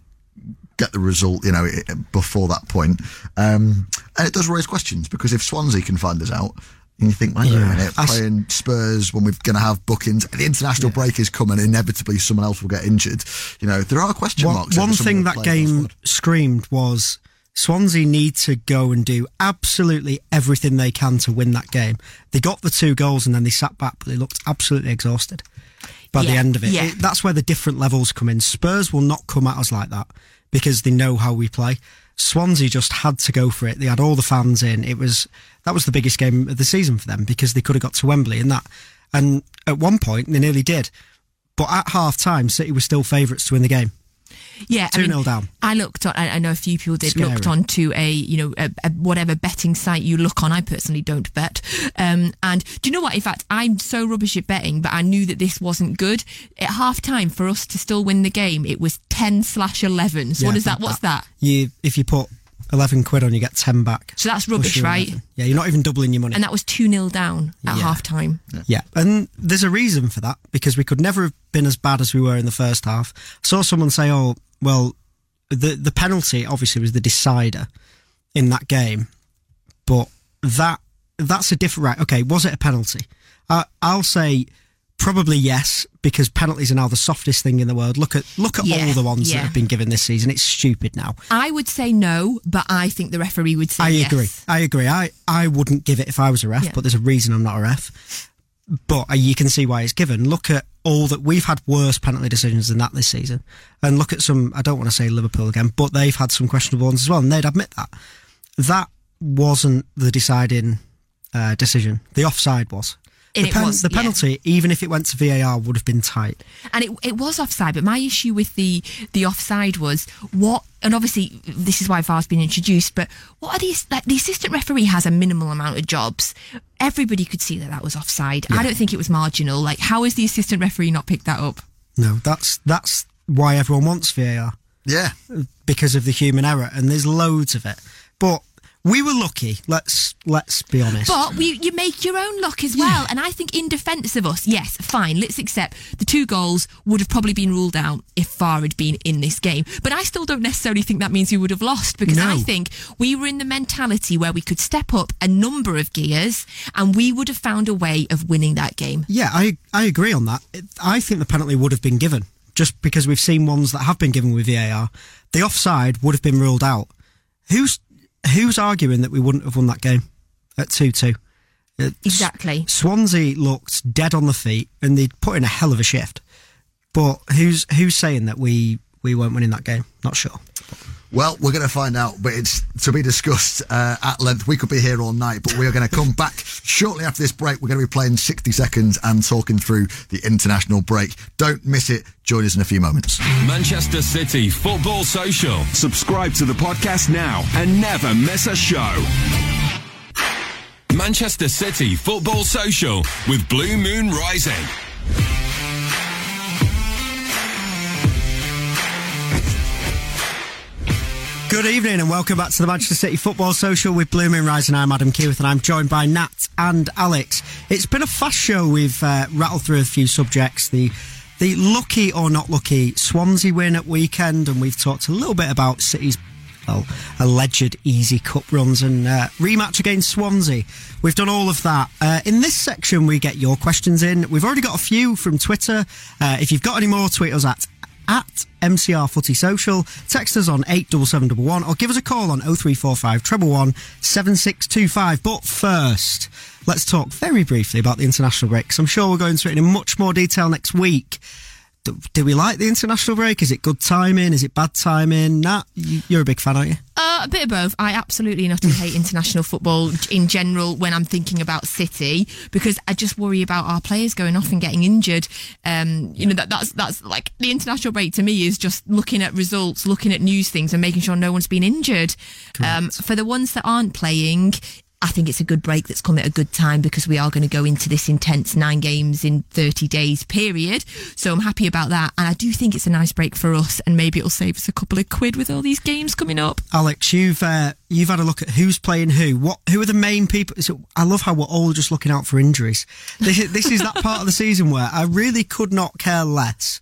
Speaker 3: get the result, you know, before that point. Um, and it does raise questions because if Swansea can find us out, and you think, wait a minute,
Speaker 2: I s-
Speaker 3: playing Spurs when we're going to have bookings, the international break is coming, inevitably someone else will get injured. You know, there are question
Speaker 2: One,
Speaker 3: marks.
Speaker 2: one
Speaker 3: over
Speaker 2: thing that game screamed was Swansea need to go and do absolutely everything they can to win that game. They got the two goals and then they sat back, but they looked absolutely exhausted by the end of it.
Speaker 4: yeah.
Speaker 2: It- That's where the different levels come in. Spurs will not come at us like that because they know how we play. Swansea just had to go for it. They had all the fans in. It was that was the biggest game of the season for them because they could have got to Wembley and that. And at one point they nearly did. But at half time, City were still favourites to win the game.
Speaker 4: Yeah,
Speaker 2: 2-0 down.
Speaker 4: I looked on. I, I know a few people did
Speaker 2: Scary.
Speaker 4: looked on to a you know a, a whatever betting site you look on. I personally don't bet. Um, and do you know what? In fact, I'm so rubbish at betting, but I knew that this wasn't good. At half time, for us to still win the game, it was ten slash eleven. So
Speaker 2: Yeah,
Speaker 4: what is that? What's that?
Speaker 2: You if you put eleven quid on, you get ten back.
Speaker 4: So that's rubbish, right?
Speaker 2: Yeah, you're not even doubling your money.
Speaker 4: And that was two 0 down at
Speaker 2: Yeah.
Speaker 4: half time.
Speaker 2: Yeah, and there's a reason for that because we could never have been as bad as we were in the first half. I saw someone say, "Oh, well, the the penalty obviously was the decider in that game, but that that's a different right. Okay, was it a penalty? Uh, I'll say probably yes because penalties are now the softest thing in the world. Look at look at
Speaker 4: Yeah,
Speaker 2: all the ones
Speaker 4: yeah.
Speaker 2: that have been given this season. It's stupid now.
Speaker 4: I would say no, but I think the referee would say
Speaker 2: I
Speaker 4: yes.
Speaker 2: agree. I agree. I, I wouldn't give it if I was a ref,
Speaker 4: Yeah.
Speaker 2: but there's a reason I'm not a ref. But uh, you can see why it's given. Look at all that we've had worse penalty decisions than that this season, and look at some. I don't want to say Liverpool again, but they've had some questionable ones as well, and they'd admit that. That wasn't the deciding uh, decision. The offside was.
Speaker 4: And
Speaker 2: the,
Speaker 4: it was,
Speaker 2: the
Speaker 4: yeah.
Speaker 2: penalty, even if it went to VAR, would have been tight.
Speaker 4: and it, it was offside. But my issue with the the offside was what, and obviously this is why VAR's been introduced. But what are these? Like the assistant referee has a minimal amount of jobs. Everybody could see that that was offside. I don't think it was marginal. Like, how has the assistant referee not picked that up?
Speaker 2: No, that's that's why everyone wants VAR.
Speaker 3: Yeah.
Speaker 2: because of the human error, and there's loads of it. But we were lucky. Let's let's be honest.
Speaker 4: But we, you make your own luck as well. And I think in defence of us, yes, fine, let's accept the two goals would have probably been ruled out if VAR had been in this game. But I still don't necessarily think that means we would have lost because
Speaker 2: No.
Speaker 4: I think we were in the mentality where we could step up a number of gears and we would have found a way of winning that game.
Speaker 2: yeah, I I agree on that. I think the penalty would have been given just because we've seen ones that have been given with VAR. The offside would have been ruled out. Who's who's arguing that we wouldn't have won that game at two two?
Speaker 4: Exactly.
Speaker 2: Swansea looked dead on the feet, and they'd put in a hell of a shift. But who's who's saying that we we weren't winning that game? Not sure.
Speaker 3: Well, we're going to find out, but it's to be discussed uh, at length. We could be here all night, but we are going to come back shortly after this break. We're going to be playing 60 seconds and talking through the international break. Don't miss it. Join us in a few moments.
Speaker 5: Manchester City Football Social. Subscribe to the podcast now and never miss a show. Manchester City Football Social with Blue Moon Rising.
Speaker 2: Good evening and welcome back to the Manchester City Football Social with Blooming Moon and I'm Adam Kewith and I'm joined by Nat and Alex. It's been a fast show. We've uh, rattled through a few subjects. The the lucky or not lucky Swansea win at weekend, and we've talked a little bit about City's well, alleged easy cup runs and uh, rematch against Swansea. We've done all of that. Uh, in this section, we get your questions in. We've already got a few from Twitter. Uh, if you've got any more, tweet us at at MCR Footy Social. Text us on 87711 or give us a call on 0345 treble one 7625. But first, let's talk very briefly about the international break I'm sure we'll go into it in much more detail next week. Do, do we like the international break? Is it good timing? Is it bad timing? Nat, you, you're a big fan, aren't you?
Speaker 4: Uh, a bit of both. I absolutely not hate international football in general when I'm thinking about City because I just worry about our players going off and getting injured. Um, you know that that's that's like the international break to me is just looking at results, looking at news things, and making sure no one's been injured. Um, for the ones that aren't playing. I think it's a good break that's come at a good time because we are going to go into this intense nine games in 30 days period. So I'm happy about that. And I do think it's a nice break for us and maybe it'll save us a couple of quid with all these games coming up.
Speaker 2: Alex, you've uh, you've had a look at who's playing who. What who are the main people? So I love how we're all just looking out for injuries. This is, this is that part of the season where I really could not care less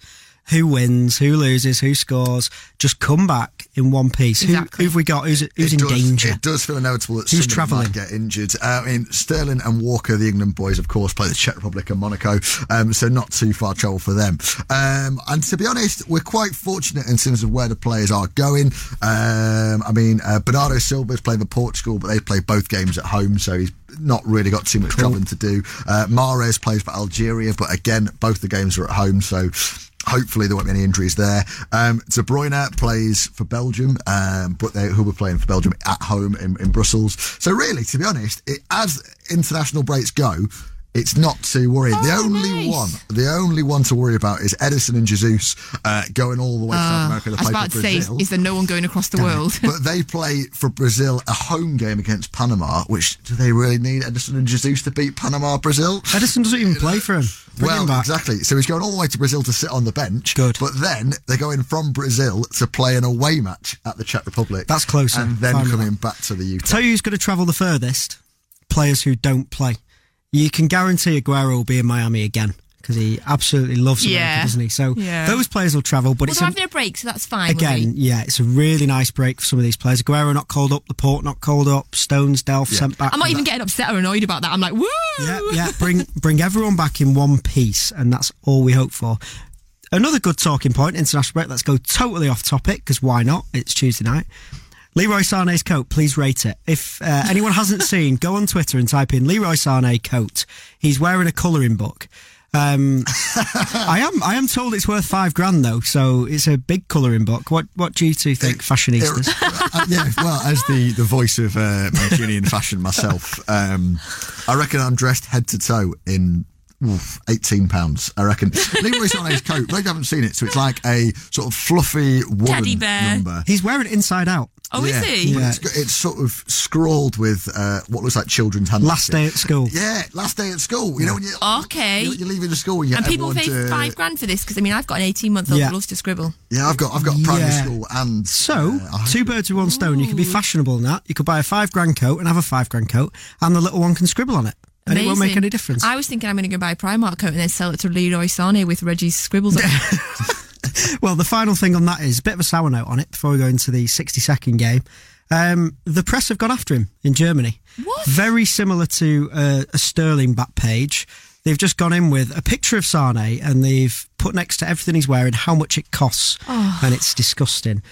Speaker 2: who wins, who loses, who scores. Just come back. In one piece.
Speaker 4: Exactly.
Speaker 2: Who, who've we got? Who's, who's in
Speaker 3: does,
Speaker 2: danger?
Speaker 3: It does feel inevitable that
Speaker 2: Who's
Speaker 3: somebody
Speaker 2: travelling?
Speaker 3: might get injured. Uh, I mean, Sterling and Walker, the England boys, of course, play the Czech Republic and Monaco, um, so not too far travel for them. Um, and to be honest, we're quite fortunate in terms of where the players are going. Um, I mean, uh, Bernardo Silva's playing for Portugal, but they play both games at home, so he's not really got too much travelling to do. Uh, Mahrez plays for Algeria, but again, both the games are at home, so hopefully there won't be any injuries there. Um, De Bruyne plays for Belgium, um, but they who were playing for Belgium at home in, in Brussels. So really, to be honest, it, as international breaks go. It's not too worrying. the
Speaker 4: Oh,
Speaker 3: only
Speaker 4: nice.
Speaker 3: one, the only one to worry about is Ederson and Jesus uh, going all the way to South America to
Speaker 4: I was
Speaker 3: play
Speaker 4: about
Speaker 3: for
Speaker 4: to say,
Speaker 3: Brazil.
Speaker 4: is there no one going across the world?
Speaker 3: but they play for Brazil a home game against Panama. Which do they really need Ederson and Jesus to beat Panama, Brazil?
Speaker 2: Ederson doesn't even play for him. Bring
Speaker 3: well,
Speaker 2: him
Speaker 3: exactly. So he's going all the way to Brazil to sit on the bench.
Speaker 2: Good.
Speaker 3: But then they're going from Brazil to play an away match at the Czech Republic.
Speaker 2: That's closer.
Speaker 3: And then coming
Speaker 2: that.
Speaker 3: back to the UK.
Speaker 2: Tell you who's going to travel the furthest? Players who don't play. You can guarantee Aguero will be in Miami again because he absolutely loves America,
Speaker 4: Yeah.
Speaker 2: doesn't he? So
Speaker 4: Yeah.
Speaker 2: those players will travel, but
Speaker 4: Well,
Speaker 2: it's
Speaker 4: they're
Speaker 2: a-
Speaker 4: having a break, so that's fine.
Speaker 2: again, yeah, it's a really nice break for some of these players. Aguero not called up, Laporte not called up, Stones, Delph sent back.
Speaker 4: I'm not even getting upset or annoyed about that. I'm like, woo!
Speaker 2: Yeah, yeah. Bring bring everyone back in one piece, and that's all we hope for. Another good talking point, international break. Let's go totally off topic because why not? It's Tuesday night. Leroy Sané's coat, please rate it. If uh, anyone hasn't seen, go on Twitter and type in Leroy Sané coat. He's wearing a colouring book. Um, I am I am told it's worth five grand though, so it's a big colouring book. What what do you two think, fashionistas?
Speaker 3: Uh, yeah, well, as the, the voice of uh, Mancunian fashion myself, um, I reckon I'm dressed head to toe in oof, 18 pounds. I reckon. Leroy Sané's coat, maybe you haven't seen it, so it's like a sort of fluffy woman
Speaker 4: Teddy bear.
Speaker 3: number.
Speaker 2: He's wearing it inside out.
Speaker 4: Oh,
Speaker 3: yeah.
Speaker 4: is he?
Speaker 2: Yeah.
Speaker 3: It's, it's sort of scrawled with uh, what looks like children's handwriting.
Speaker 2: Last day at school.
Speaker 3: Yeah, last day at school. You know when you
Speaker 4: Okay.
Speaker 3: you're, you're leaving the school and, you
Speaker 4: And people pay
Speaker 3: to-
Speaker 4: five grand for this because I mean I've got an 18 month old
Speaker 2: Yeah.
Speaker 4: who loves to scribble.
Speaker 3: Yeah, I've got I've got primary
Speaker 2: Yeah.
Speaker 3: school and
Speaker 2: So,
Speaker 3: uh,
Speaker 2: two birds with one stone. You can be fashionable in that. You could buy a five grand coat and have a five grand coat, and the little one can scribble on it. And it won't make any difference.
Speaker 4: I was thinking I'm going to go buy a Primark coat and then sell it to Leroy Sané with Reggie's scribbles on it.
Speaker 2: well, the final thing on that is a bit of a sour note on it before we go into the 60 second game. Um, the press have gone after him in Germany.
Speaker 4: What?
Speaker 2: Very similar to uh, a Sterling back page. They've just gone in with a picture of Sane and they've put next to everything he's wearing how much it costs.
Speaker 4: Oh.
Speaker 2: And it's disgusting.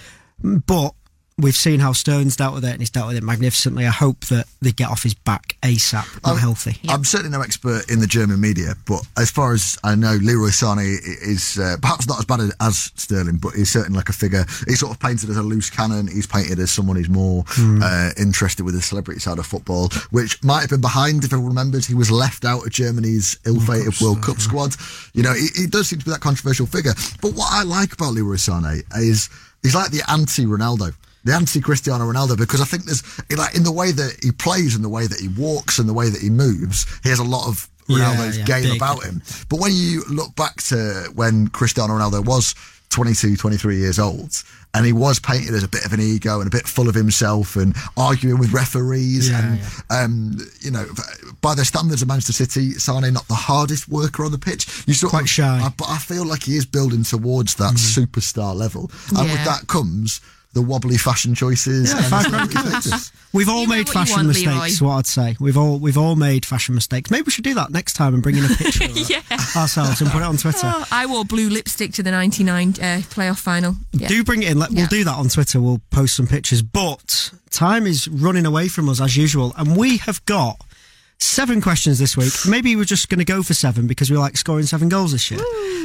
Speaker 2: But we've seen how Stone's dealt with it and he's dealt with it magnificently. I hope that they get off his back ASAP. Not
Speaker 3: I'm-
Speaker 2: healthy.
Speaker 3: I'm certainly no expert in the German media, but as far as I know, Leroy Sané is uh, perhaps not as bad as Sterling, but he's certainly like a figure. He's sort of painted as a loose cannon. He's painted as someone who's more uh, interested with the celebrity side of football, which might have been behind, if everyone remembers, he was left out of Germany's ill-fated World Cup squad. You know, he, he does seem to be that controversial figure. But what I like about Leroy Sané is he's like the anti-Ronaldo. The anti-Cristiano Ronaldo, because I think there's like in the way that he plays and the way that he walks and the way that he moves, he has a lot of Ronaldo's
Speaker 2: yeah,
Speaker 3: game
Speaker 2: big.
Speaker 3: about him. But when you look back to when Cristiano Ronaldo was 22, 23 years old, and he was painted as a bit of an ego and a bit full of himself and arguing with referees,
Speaker 2: Yeah,
Speaker 3: and um, you know, by the standards of Manchester City, Sane not the hardest worker on the pitch. You sort
Speaker 2: Quite
Speaker 3: of,
Speaker 2: shy.
Speaker 3: I, but I feel like he is building towards that superstar level, and with that comes. The wobbly fashion choices. and
Speaker 2: five
Speaker 3: the
Speaker 2: grand. We've all
Speaker 4: You
Speaker 2: made fashion
Speaker 4: want, Leroy.
Speaker 2: mistakes. What I'd say, we've all we've all made fashion mistakes. Maybe we should do that next time and bring in a picture of
Speaker 4: Yeah.
Speaker 2: ourselves and put it on Twitter.
Speaker 4: Oh, I wore blue lipstick to the 99 uh, playoff final. Yeah.
Speaker 2: Do bring it in. Let,
Speaker 4: Yeah.
Speaker 2: We'll do that on Twitter. We'll post some pictures. But time is running away from us as usual, and we have got seven questions this week. Maybe we're just going to go for seven because we like scoring seven goals this year.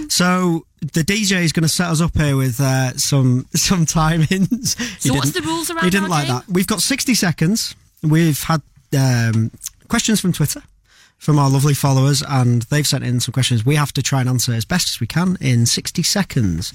Speaker 2: So the DJ is going to set us up here with uh, some some timings.
Speaker 4: So what's
Speaker 2: didn't-
Speaker 4: the rules around
Speaker 2: He didn't like
Speaker 4: game?
Speaker 2: that. We've got sixty seconds. We've had um, questions from Twitter. From our lovely followers, and they've sent in some questions. We have to try and answer as best as we can in 60 seconds.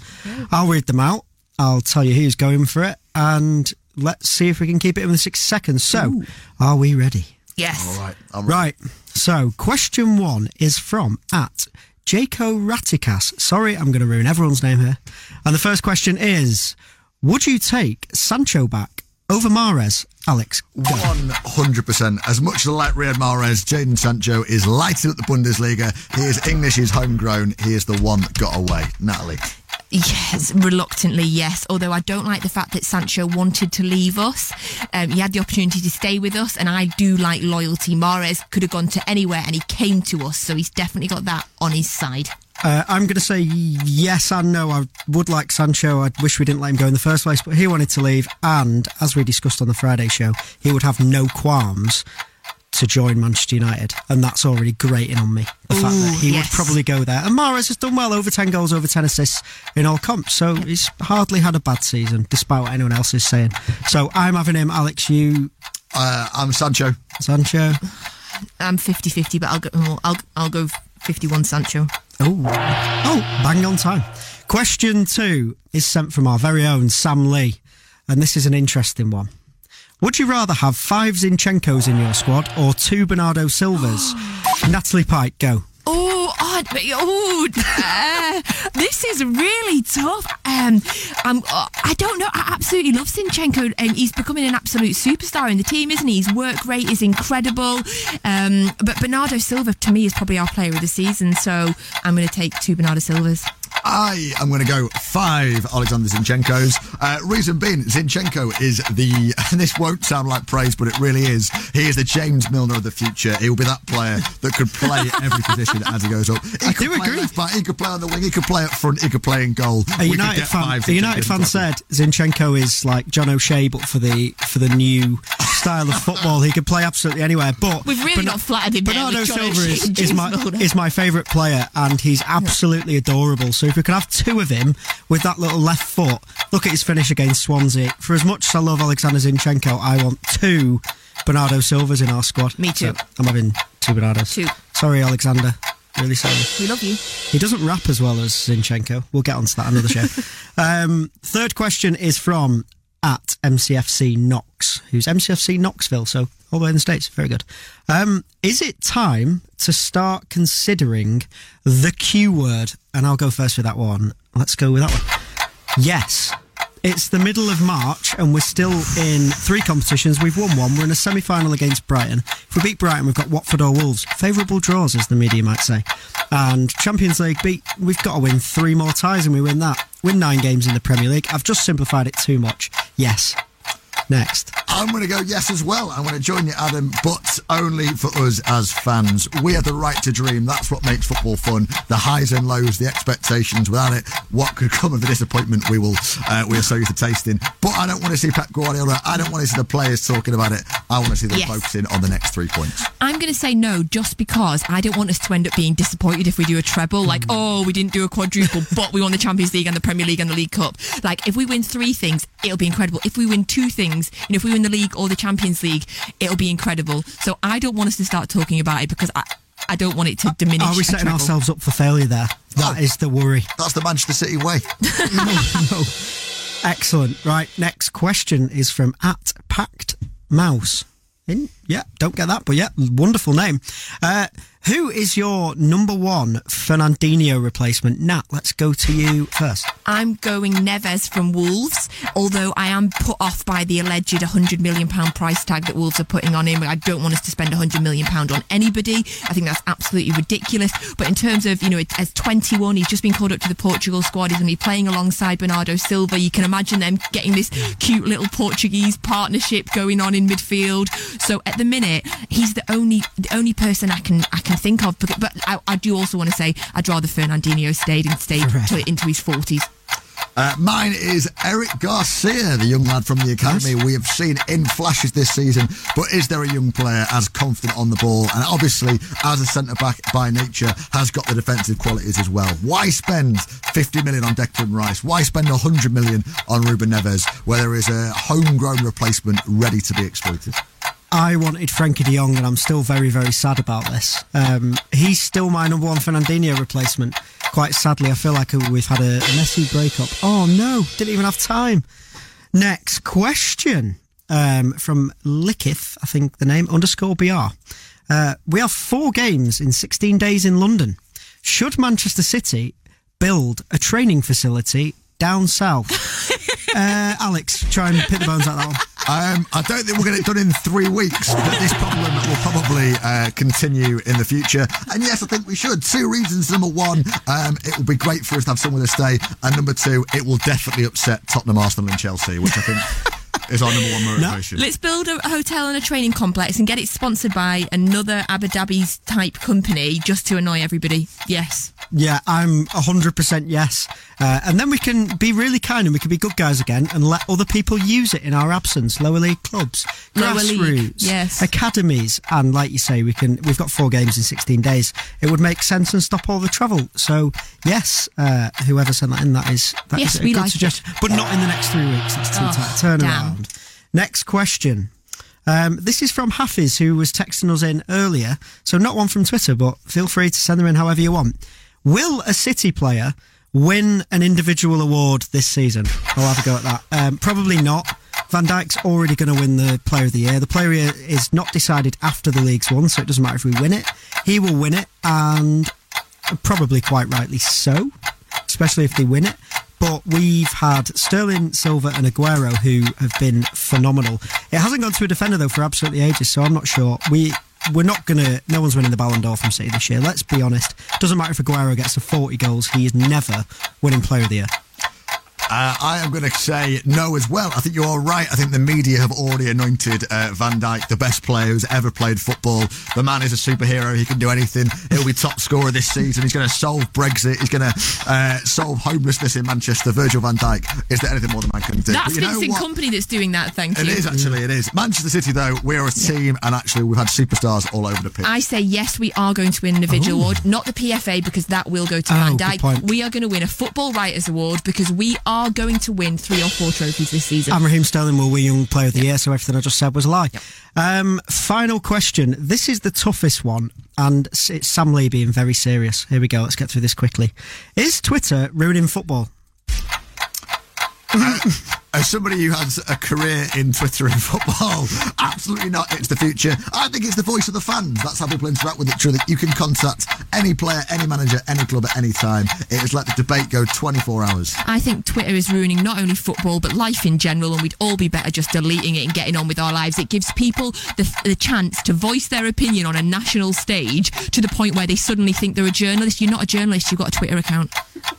Speaker 2: I'll read them out. I'll tell you who's going for it, and let's see if we can keep it within 60 seconds. So, are we ready?
Speaker 4: Yes.
Speaker 3: All right, I'm.
Speaker 2: Right. So, question one is from at Jaco Ratikas. Sorry, I'm going to ruin everyone's name here. And the first question is Would you take Sancho back over Mahrez? Alex, go.
Speaker 3: 100%. As much as I like Riyad Mahrez, Jadon Sancho is lighting up the Bundesliga. He is English, he's homegrown. He is the one that got away. Natalie.
Speaker 4: Yes, reluctantly, yes. Although I don't like the fact that Sancho wanted to leave us. Um, he had the opportunity to stay with us, and I do like loyalty. Mahrez could have gone to anywhere, and he came to us, so he's definitely got that on his side.
Speaker 2: Uh, I'm going to say yes and no. I would like Sancho. I wish we didn't let him go in the first place, but he wanted to leave. And as we discussed on the Friday show, he would have no qualms to join Manchester United. And that's already grating on me. The fact that he
Speaker 4: yes.
Speaker 2: would probably go there. And Mahrez has done well over 10 goals, over 10 assists in all comps. So he's hardly had a bad season, despite what anyone else is saying. So I'm having him. Alex, you,
Speaker 3: Uh, I'm Sancho.
Speaker 2: Sancho.
Speaker 4: I'm 50-50, but I'll go. well, I'll I'll go 51 Sancho.
Speaker 2: Oh, oh, bang on time. Question two is sent from our very own Sam Lee, and this is an interesting one. Would you rather have five Zinchenko's in your squad or two Bernardo Silvas? Natalie Pike, go.
Speaker 4: Oh, oh, oh uh, this is really tough. Um, I'm, uh, I don't know. I absolutely love Zinchenko, and he's becoming an absolute superstar in the team, isn't he? His work rate is incredible. Um, but Bernardo Silva, to me, is probably our player of the season. So I'm going to take two Bernardo Silvas.
Speaker 3: I am going to go five Alexander Zinchenko's. Uh, reason being, Zinchenko is the, and this won't sound like praise, but it really is. He is the James Milner of the future. He will be that player that could play every position as he goes up. He
Speaker 2: I
Speaker 3: could
Speaker 2: do
Speaker 3: play
Speaker 2: agree.
Speaker 3: left back, he could play on the wing, he could play up front, he could play in goal.
Speaker 2: A
Speaker 3: We
Speaker 2: United fan, a United fan said Zinchenko is like John O'Shea, but for the for the new style of football. He could play absolutely anywhere. But
Speaker 4: We've really
Speaker 2: Berna-
Speaker 4: got flattered him
Speaker 2: Bernardo Silva is, is my is my favourite player, and he's absolutely adorable. So if we could have two of him with that little left foot, look at his finish against Swansea. For as much as I love Alexander Zinchenko, I want two Bernardo Silvas in our squad.
Speaker 4: Me too.
Speaker 2: So I'm having two Bernardos.
Speaker 4: Two.
Speaker 2: Sorry, Alexander. Really sorry.
Speaker 4: We love you.
Speaker 2: He doesn't rap as well as Zinchenko. We'll get onto that another show. um, third question is from at MCFC Knox, who's MCFC Knoxville, so all the way in the States. Very good. Um, is it time to start considering the Q word? And I'll go first with that one. Let's go with that one. Yes. It's the middle of March and we're still in three competitions. We've won one. We're in a semi final against Brighton. If we beat Brighton, we've got Watford or Wolves. Favourable draws, as the media might say. And Champions League beat, we've got to win three more ties and we win that. Win nine games in the Premier League. I've just simplified it too much. Yes. Next.
Speaker 3: I'm going to go yes as well. I'm going to join you, Adam, but only for us as fans. We have the right to dream. That's what makes football fun. The highs and lows, the expectations. Without it, what could come of the disappointment we will uh, we are so used to tasting. But I don't want to see Pep Guardiola. I don't want to see the players talking about it. I want to see them
Speaker 4: Yes.
Speaker 3: focusing on the next three points.
Speaker 4: I'm going to say no just because I don't want us to end up being disappointed if we do a treble. Like, oh, we didn't do a quadruple, but we won the Champions League and the Premier League and the League Cup. Like, if we win three things, it'll be incredible. If we win two things, you know, if we win the league or the Champions League, it'll be incredible. So I don't want us to start talking about it because I, I don't want it to diminish.
Speaker 2: Are we setting
Speaker 4: treble.
Speaker 2: ourselves up for failure there? That is
Speaker 3: Oh.
Speaker 2: the worry.
Speaker 3: That's the Manchester City way.
Speaker 2: no, no. Excellent. Right, next question is from at Packed Mouse. In, yeah, don't get that, but yeah, wonderful name. Uh, who is your number one Fernandinho replacement? Nat, let's go to you first.
Speaker 4: I'm going Neves from Wolves, although I am put off by the alleged £100 million price tag that Wolves are putting on him. I don't want us to spend £100 million on anybody. I think that's absolutely ridiculous. But in terms of, you know, as 21, he's just been called up to the Portugal squad. He's going to be playing alongside Bernardo Silva. You can imagine them getting this cute little Portuguese partnership going on in midfield. So at the minute, he's the only the only person I can I can think of. But, but I, I do also want to say I'd rather Fernandinho stayed and stayed to, into his 40s.
Speaker 3: Uh, mine is Eric Garcia, the young lad from the academy we have seen in flashes this season. But is there a young player as confident on the ball and obviously as a centre back by nature has got the defensive qualities as well? Why spend 50 million on Declan Rice? Why spend 100 million on Ruben Neves where there is a homegrown replacement ready to be exploited?
Speaker 2: I wanted Frenkie de Jong, and I'm still very, very sad about this. Um, he's still my number one Fernandinho replacement. Quite sadly, I feel like we've had a, a messy breakup. Oh no, didn't even have time. Next question um, from Lickith, I think the name, underscore BR. Uh, we have four games in 16 days in London. Should Manchester City build a training facility down south? uh, Alex, try and pick the bones out of that one.
Speaker 3: Um, I don't think we'll get it done in three weeks, but this problem will probably uh, continue in the future. And yes, I think we should. Two reasons. Number one, um, it will be great for us to have someone to stay. And number two, it will definitely upset Tottenham, Arsenal, and Chelsea, which I think is our number one motivation.
Speaker 4: Let's build a hotel and a training complex and get it sponsored by another Abu Dhabi type company just to annoy everybody. Yes.
Speaker 2: Yeah, I'm 100% yes. Uh, and then we can be really kind and we can be good guys again and let other people use it in our absence. Lower league clubs,
Speaker 4: Lower
Speaker 2: grassroots,
Speaker 4: league, yes.
Speaker 2: academies, and like you say, we can. We've got four games in 16 days. It would make sense and stop all the travel. So yes, uh, whoever sent that in, that is that
Speaker 4: Yes,
Speaker 2: is a
Speaker 4: we
Speaker 2: good
Speaker 4: like it.
Speaker 2: suggestion. But not in the next three weeks. That's too
Speaker 4: Oh,
Speaker 2: tight. Turn
Speaker 4: damn.
Speaker 2: around. Next question. Um, this is from Hafiz, who was texting us in earlier. So not one from Twitter, but feel free to send them in however you want. Will a City player win an individual award this season? I'll have a go at that. Um, probably not. Van Dijk's already going to win the Player of the Year. The Player is not decided after the league's won, so it doesn't matter if we win it. He will win it, and probably quite rightly so, especially if they win it. But we've had Sterling, Silva, and Aguero who have been phenomenal. It hasn't gone to a defender though for absolutely ages, so I'm not sure. We we're not gonna. No one's winning the Ballon d'Or from City this year. Let's be honest. Doesn't matter if Aguero gets to 40 goals. He is never winning Player of the Year.
Speaker 3: Uh, I am going to say no as well. I think you're right. I think the media have already anointed uh, Van Dijk the best player who's ever played football. The man is a superhero. He can do anything. He'll be top scorer this season. He's going to solve Brexit. He's going to uh, solve homelessness in Manchester. Virgil van Dijk. Is there anything more the man can do?
Speaker 4: That's Vincent? Kompany that's doing that. Thank
Speaker 3: It
Speaker 4: you.
Speaker 3: is actually. It is. Manchester City, though, we're a team, and actually, we've had superstars all over the pitch.
Speaker 4: I say yes, we are going to win an individual award, not the PFA because that will go to
Speaker 2: Oh,
Speaker 4: Van Dijk. We are going to win a Football Writers Award because we are going to win three or four trophies this season.
Speaker 2: And Raheem Sterling will win Young Player of the Year, so everything I just said was a lie. Um, final question. This is the toughest one, and it's Sam Lee being very serious. Here we go. Let's get through this quickly. Is Twitter ruining football?
Speaker 3: As somebody who has a career in Twitter and football, absolutely not. It's the future. I think it's the voice of the fans. That's how people interact with each other. You can contact any player, any manager, any club at any time. It has let the debate go 24 hours.
Speaker 4: I think Twitter is ruining not only football but life in general, and we'd all be better just deleting it and getting on with our lives. It gives people the, the chance to voice their opinion on a national stage to the point where they suddenly think they're a journalist. You're not a journalist. You've got a Twitter account.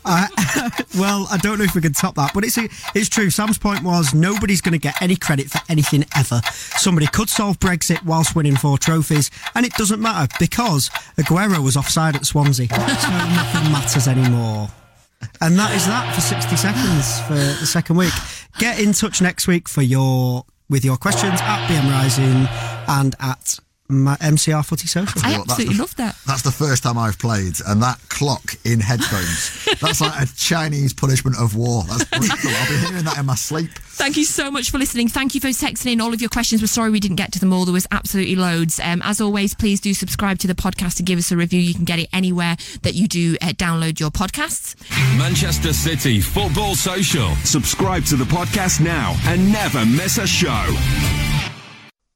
Speaker 2: Uh, well, I don't know if we can top that, but it's it's true. Sam's point was nobody's going to get any credit for anything ever. Somebody could solve Brexit whilst winning four trophies, and it doesn't matter because Aguero was offside at Swansea, so nothing matters anymore. And that is that for 60 seconds for the second week. Get in touch next week for your with your questions at BM Rising and at my MCR Footy Social.
Speaker 4: I
Speaker 3: Well, that's
Speaker 4: absolutely
Speaker 3: the-
Speaker 4: love that.
Speaker 3: That's the first time I've played, and that clock in headphones. that's like a Chinese punishment of war. That's brutal. I'll be hearing that in my sleep.
Speaker 4: Thank you so much for listening. Thank you for texting in all of your questions. We're sorry we didn't get to them all. There was absolutely loads. Um, as always, please do subscribe to the podcast and give us a review. You can get it anywhere that you do uh, download your podcasts.
Speaker 5: Manchester City Football Social. Subscribe to the podcast now and never miss a show.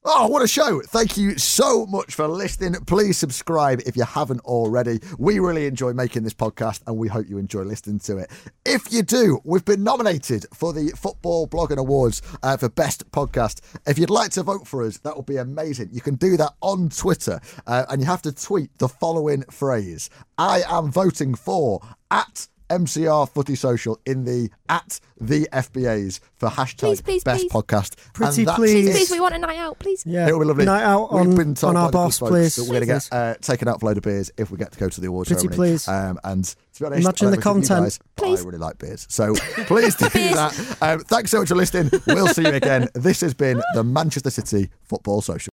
Speaker 3: Oh, what a show. Thank you so much for listening. Please subscribe if you haven't already. We really enjoy making this podcast and we hope you enjoy listening to it. If you do, we've been nominated for the Football Blogging Awards uh, for Best Podcast. If you'd like to vote for us, that would be amazing. You can do that on Twitter uh, and you have to tweet the following phrase I am voting for at MCR Footy Social in the at the FBAs for hashtag
Speaker 4: Please, please,
Speaker 3: best
Speaker 4: please.
Speaker 3: podcast.
Speaker 2: Pretty
Speaker 3: that
Speaker 2: please.
Speaker 3: is-
Speaker 4: Please, we want a night out, please.
Speaker 2: Yeah,
Speaker 3: It'll be lovely.
Speaker 2: Night out
Speaker 3: We've
Speaker 2: on,
Speaker 3: been told
Speaker 2: on our
Speaker 3: by
Speaker 2: boss, please.
Speaker 3: That we're going to get uh, taken out for a load of beers if we get to go to the awards
Speaker 2: Pretty
Speaker 3: ceremony.
Speaker 2: please.
Speaker 3: Um, and to be honest,
Speaker 2: Imagine
Speaker 3: I
Speaker 2: the
Speaker 3: don't know if you
Speaker 2: content.
Speaker 3: Guys,
Speaker 4: Please.
Speaker 3: I really like beers. So please do that. Um, thanks so much for listening. We'll see you again. This has been the Manchester City Football Social.